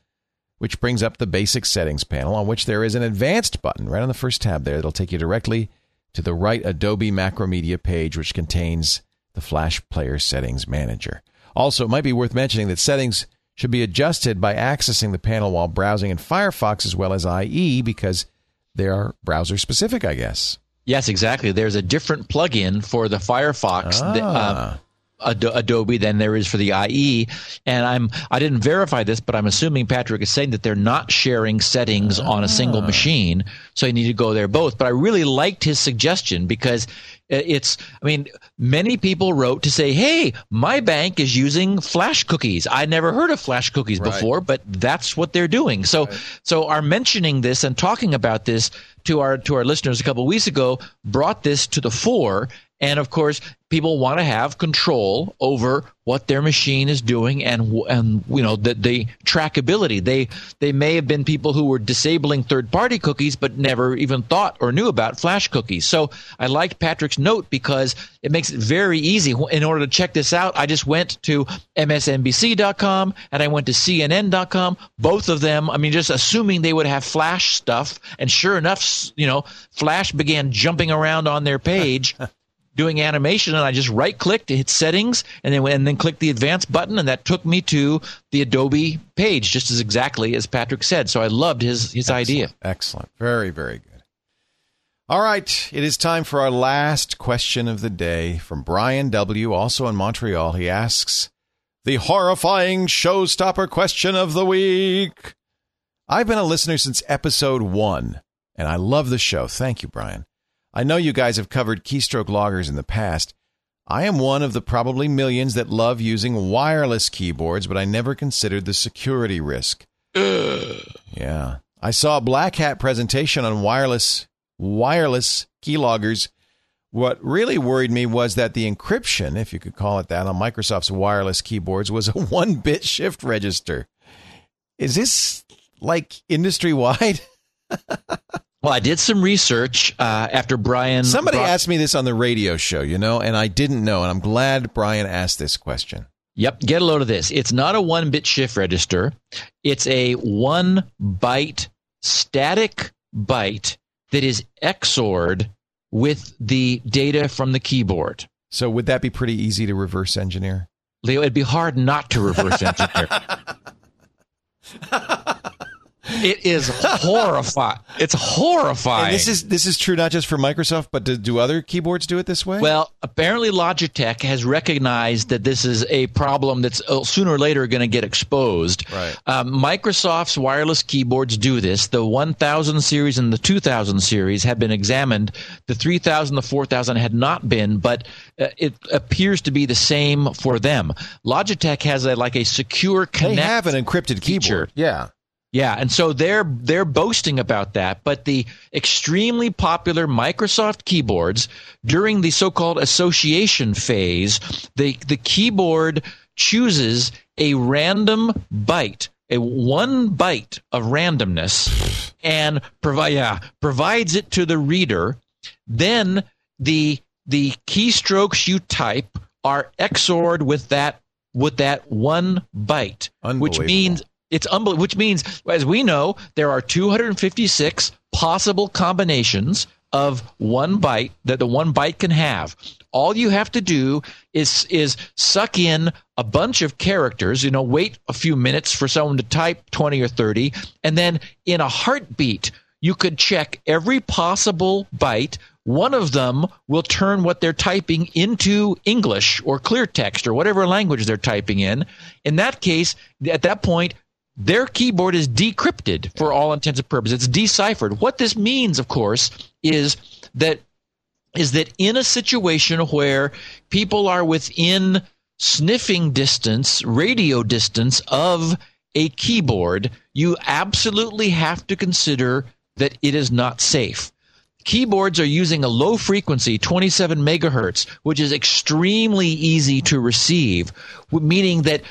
Speaker 3: which brings up the basic settings panel on which there is an advanced button right on the first tab there that'll take you directly to the right Adobe Macromedia page, which contains the Flash Player Settings Manager. Also, it might be worth mentioning that settings should be adjusted by accessing the panel while browsing in Firefox as well as IE because they are browser specific, I guess.
Speaker 4: Yes, exactly. There's a different plugin for the Firefox
Speaker 3: Ah.
Speaker 4: uh, Ado- Adobe than there is for the IE, and I'm I didn't verify this, but I'm assuming Patrick is saying that they're not sharing settings on a single
Speaker 3: Ah.
Speaker 4: machine, so you need to go there both. But I really liked his suggestion because it's I mean many people wrote to say, "Hey, my bank is using Flash cookies. I never heard of Flash cookies
Speaker 3: Right.
Speaker 4: before, but that's what they're doing." So so our mentioning this and talking about this to our to our listeners a couple of weeks ago brought this to the fore and of course people want to have control over what their machine is doing and and you know the, the trackability. They they may have been people who were disabling third party cookies but never even thought or knew about flash cookies. So i liked patrick's note because it makes it very easy. In order to check this out i just went to msnbc.com and i went to cnn.com both of them i mean just assuming they would have flash stuff and sure enough you know flash began jumping around on their page doing animation, and I just right clicked to hit settings, and then and then click the advanced button, and that took me to the Adobe page, just as exactly as Patrick said. So I loved his his
Speaker 3: Excellent.
Speaker 4: idea.
Speaker 3: Excellent. Very, very good. All right. It is time for our last question of the day from Brian W., also in Montreal. He asks the horrifying showstopper question of the week. I've been a listener since episode one, and I love the show. Thank you, Brian. I know you guys have covered keystroke loggers in the past. I am one of the probably millions that love using wireless keyboards, but I never considered the security risk. yeah. I saw a Black Hat presentation on wireless wireless keyloggers. What really worried me was that the encryption, if you could call it that, on Microsoft's wireless keyboards was a one bit shift register. Is this like industry wide?
Speaker 4: Well, I did some research uh, after Brian.
Speaker 3: Somebody
Speaker 4: brought-
Speaker 3: asked me this on the radio show, you know, and I didn't know. And I'm glad Brian asked this question.
Speaker 4: Yep, get a load of this. It's not a one bit shift register, it's a one byte static byte that is XORed with the data from the keyboard.
Speaker 3: So, would that be pretty easy to reverse engineer?
Speaker 4: Leo, it'd be hard not to reverse engineer. it is horrifying. It's horrifying.
Speaker 3: And this is this is true not just for Microsoft, but do, do other keyboards do it this way?
Speaker 4: Well, apparently Logitech has recognized that this is a problem that's uh, sooner or later going to get exposed.
Speaker 3: Right.
Speaker 4: Um, Microsoft's wireless keyboards do this. The 1000 series and the 2000 series have been examined. The 3000, the 4000 had not been, but uh, it appears to be the same for them. Logitech has a like a secure
Speaker 3: they have an encrypted
Speaker 4: feature.
Speaker 3: keyboard. Yeah.
Speaker 4: Yeah, and so they're they're boasting about that, but the extremely popular Microsoft keyboards during the so-called association phase, the the keyboard chooses a random byte, a one byte of randomness and provide yeah, provides it to the reader, then the the keystrokes you type are XORed with that with that one byte, which means it's unbelievable. Which means, as we know, there are 256 possible combinations of one byte that the one byte can have. All you have to do is is suck in a bunch of characters. You know, wait a few minutes for someone to type 20 or 30, and then in a heartbeat, you could check every possible byte. One of them will turn what they're typing into English or clear text or whatever language they're typing in. In that case, at that point, their keyboard is decrypted for all intents and purposes. It's deciphered. What this means, of course, is that is that in a situation where people are within sniffing distance, radio distance of a keyboard, you absolutely have to consider that it is not safe. Keyboards are using a low frequency, 27 megahertz, which is extremely easy to receive, meaning that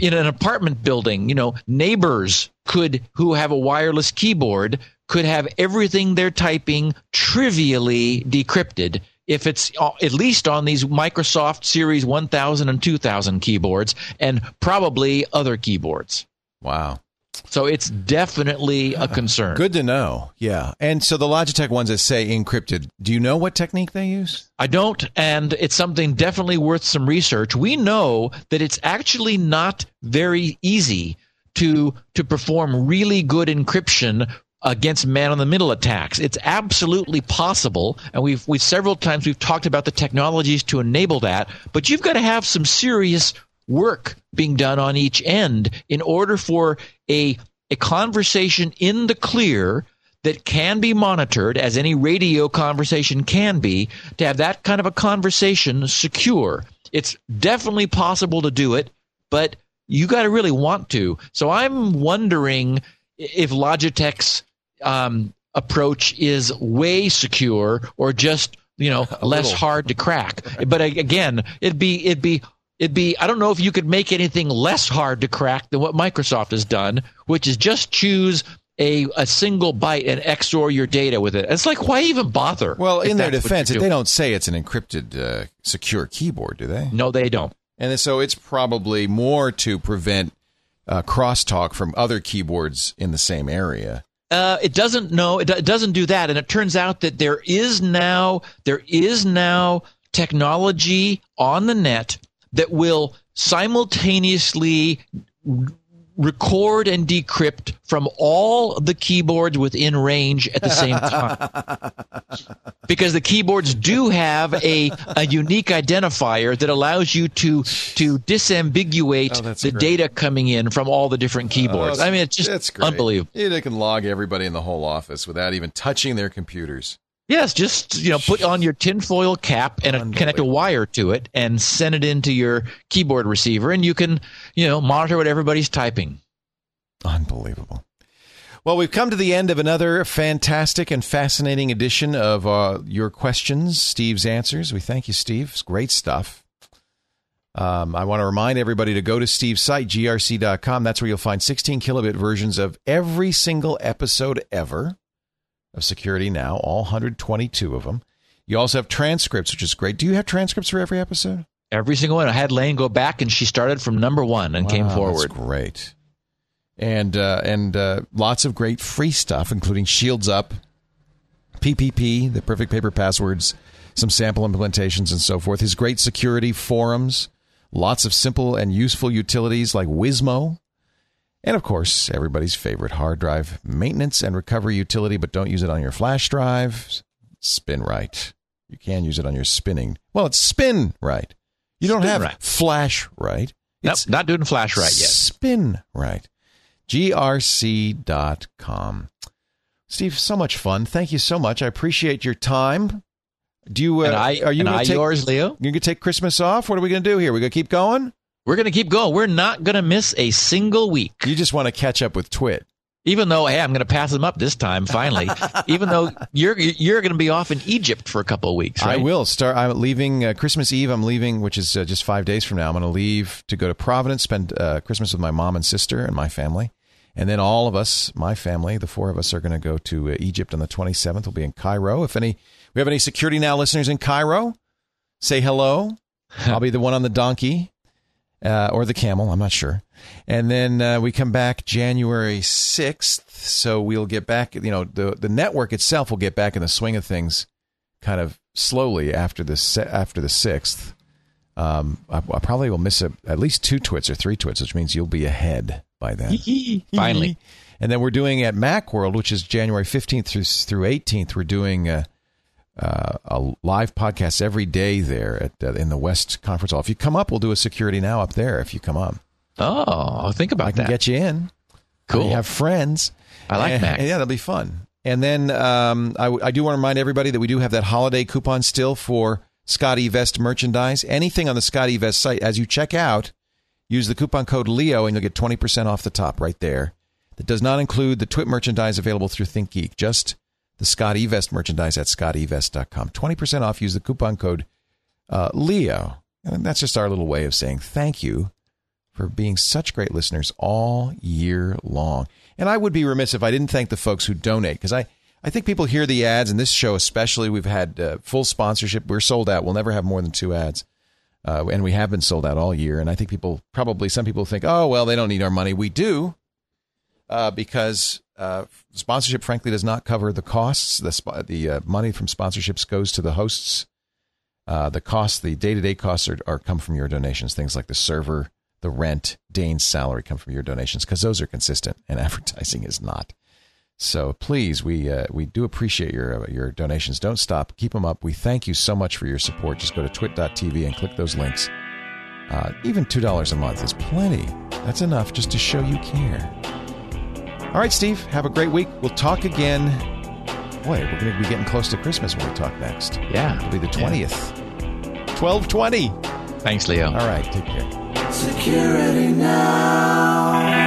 Speaker 4: in an apartment building, you know, neighbors could who have a wireless keyboard could have everything they're typing trivially decrypted if it's uh, at least on these Microsoft Series 1000 and 2000 keyboards and probably other keyboards.
Speaker 3: Wow.
Speaker 4: So it's definitely a ah, concern.
Speaker 3: Good to know. Yeah. And so the Logitech ones that say encrypted, do you know what technique they use?
Speaker 4: I don't, and it's something definitely worth some research. We know that it's actually not very easy to to perform really good encryption against man in the middle attacks. It's absolutely possible, and we've we've several times we've talked about the technologies to enable that, but you've got to have some serious work being done on each end in order for a a conversation in the clear that can be monitored as any radio conversation can be to have that kind of a conversation secure. It's definitely possible to do it, but you got to really want to. So I'm wondering if Logitech's um, approach is way secure or just you know less
Speaker 3: little.
Speaker 4: hard to crack. But again, it'd be it'd be it'd be I don't know if you could make anything less hard to crack than what Microsoft has done, which is just choose a, a single byte and XOR your data with it. It's like why even bother?
Speaker 3: Well, in their defense, they don't say it's an encrypted uh, secure keyboard, do they?
Speaker 4: No, they don't.
Speaker 3: And so it's probably more to prevent uh, crosstalk from other keyboards in the same area.
Speaker 4: Uh, it doesn't know. It, do- it doesn't do that, and it turns out that there is now there is now technology on the net that will simultaneously record and decrypt from all the keyboards within range at the same time. because the keyboards do have a, a unique identifier that allows you to to disambiguate
Speaker 3: Oh,
Speaker 4: the
Speaker 3: great.
Speaker 4: data coming in from all the different oh, keyboards.
Speaker 3: Oh,
Speaker 4: I mean, it's just
Speaker 3: that's great.
Speaker 4: unbelievable.
Speaker 3: Yeah, they can log everybody in the whole office without even touching their computers.
Speaker 4: Yes, just you know, put on your tinfoil cap and a, connect a wire to it, and send it into your keyboard receiver, and you can you know monitor what everybody's typing.
Speaker 3: Unbelievable. Well, we've come to the end of another fantastic and fascinating edition of uh, your questions, Steve's answers. We thank you, Steve. It's great stuff. Um, I want to remind everybody to go to Steve's site, grc.com. That's where you'll find 16 kilobit versions of every single episode ever of Security Now, all 122 of them. You also have transcripts, which is great. Do you have transcripts for every episode?
Speaker 4: Every single one. I had Elaine go back, and she started from number one and came forward.
Speaker 3: That's great. And uh, and uh, lots of great free stuff, including Shields Up, PPP, the Perfect Paper Passwords, some sample implementations, and so forth. His great security forums, lots of simple and useful utilities like Wizmo, and of course, everybody's favorite hard drive maintenance and recovery utility. But don't use it on your flash drive. SpinRite. You can use it on your spinning. Well, it's SpinRite. You don't
Speaker 4: Spin
Speaker 3: have
Speaker 4: right.
Speaker 3: flash right.
Speaker 4: Nope,
Speaker 3: It's
Speaker 4: not doing flash right yet.
Speaker 3: Spin right. grc.com. Steve, so much fun. Thank you so much. I appreciate your time. Do you uh,
Speaker 4: I,
Speaker 3: are you
Speaker 4: and
Speaker 3: gonna
Speaker 4: I
Speaker 3: take,
Speaker 4: yours, Leo.
Speaker 3: you going to take Christmas off? What are we going to do here? We going to keep going?
Speaker 4: We're going to keep going. We're not going to miss a single week.
Speaker 3: You just want to catch up with Twit.
Speaker 4: Even though, hey, I'm going to pass them up this time. Finally, even though you're you're going to be off in Egypt for a couple of weeks, right?
Speaker 3: I will start. I'm leaving uh, Christmas Eve. I'm leaving, which is uh, just five days from now. I'm going to leave to go to Providence, spend uh, Christmas with my mom and sister and my family, and then all of us, my family, the four of us, are going to go to uh, Egypt on the 27th. We'll be in Cairo. If any, we have any Security Now listeners in Cairo, say hello. I'll be the one on the donkey uh, or the camel. I'm not sure. And then uh, we come back January 6th. So we'll get back, you know, the, the network itself will get back in the swing of things kind of slowly after the, after the 6th. Um, I, I probably will miss a, at least two twits or three twits, which means you'll be ahead by then.
Speaker 4: Finally,
Speaker 3: And then we're doing at Macworld, which is January 15th through, through 18th, we're doing uh, uh, a live podcast every day there at uh, in the West Conference Hall. If you come up, we'll do a security now up there. If you come up,
Speaker 4: oh, I'll think about
Speaker 3: I can
Speaker 4: that.
Speaker 3: get you in.
Speaker 4: Cool.
Speaker 3: Have friends.
Speaker 4: I like
Speaker 3: and,
Speaker 4: Mac.
Speaker 3: and yeah, that'll be fun. And then um, I, w- I do want to remind everybody that we do have that holiday coupon still for ScotteVest merchandise. Anything on the ScotteVest site, as you check out, use the coupon code Leo and you'll get 20% off the top right there. That does not include the Twit merchandise available through ThinkGeek, just the ScotteVest merchandise at scottevest.com. 20% off. Use the coupon code uh, Leo. And that's just our little way of saying thank you for being such great listeners all year long. And I would be remiss if I didn't thank the folks who donate because I, I think people hear the ads, and this show especially, we've had uh, full sponsorship. We're sold out. We'll never have more than two ads. Uh, and we have been sold out all year. And I think people, probably some people think, oh, well, they don't need our money. We do uh, because uh, sponsorship, frankly, does not cover the costs. The, sp- the uh, money from sponsorships goes to the hosts. Uh, the costs, the day to day costs, are, are come from your donations. Things like the server, the rent, Dane's salary come from your donations because those are consistent, and advertising is not. So please, we uh, we do appreciate your uh, your donations. Don't stop. Keep them up. We thank you so much for your support. Just go to twit.tv and click those links. Uh, even two dollars a month is plenty. That's enough just to show you care. All right, Steve. Have a great week. We'll talk again. Boy, we're going to be getting close to Christmas when we talk next.
Speaker 4: Yeah.
Speaker 3: It'll be the
Speaker 4: Yeah.
Speaker 3: twentieth. Twelve twenty.
Speaker 4: Thanks, Leo.
Speaker 3: All right. Take care.
Speaker 5: Security now.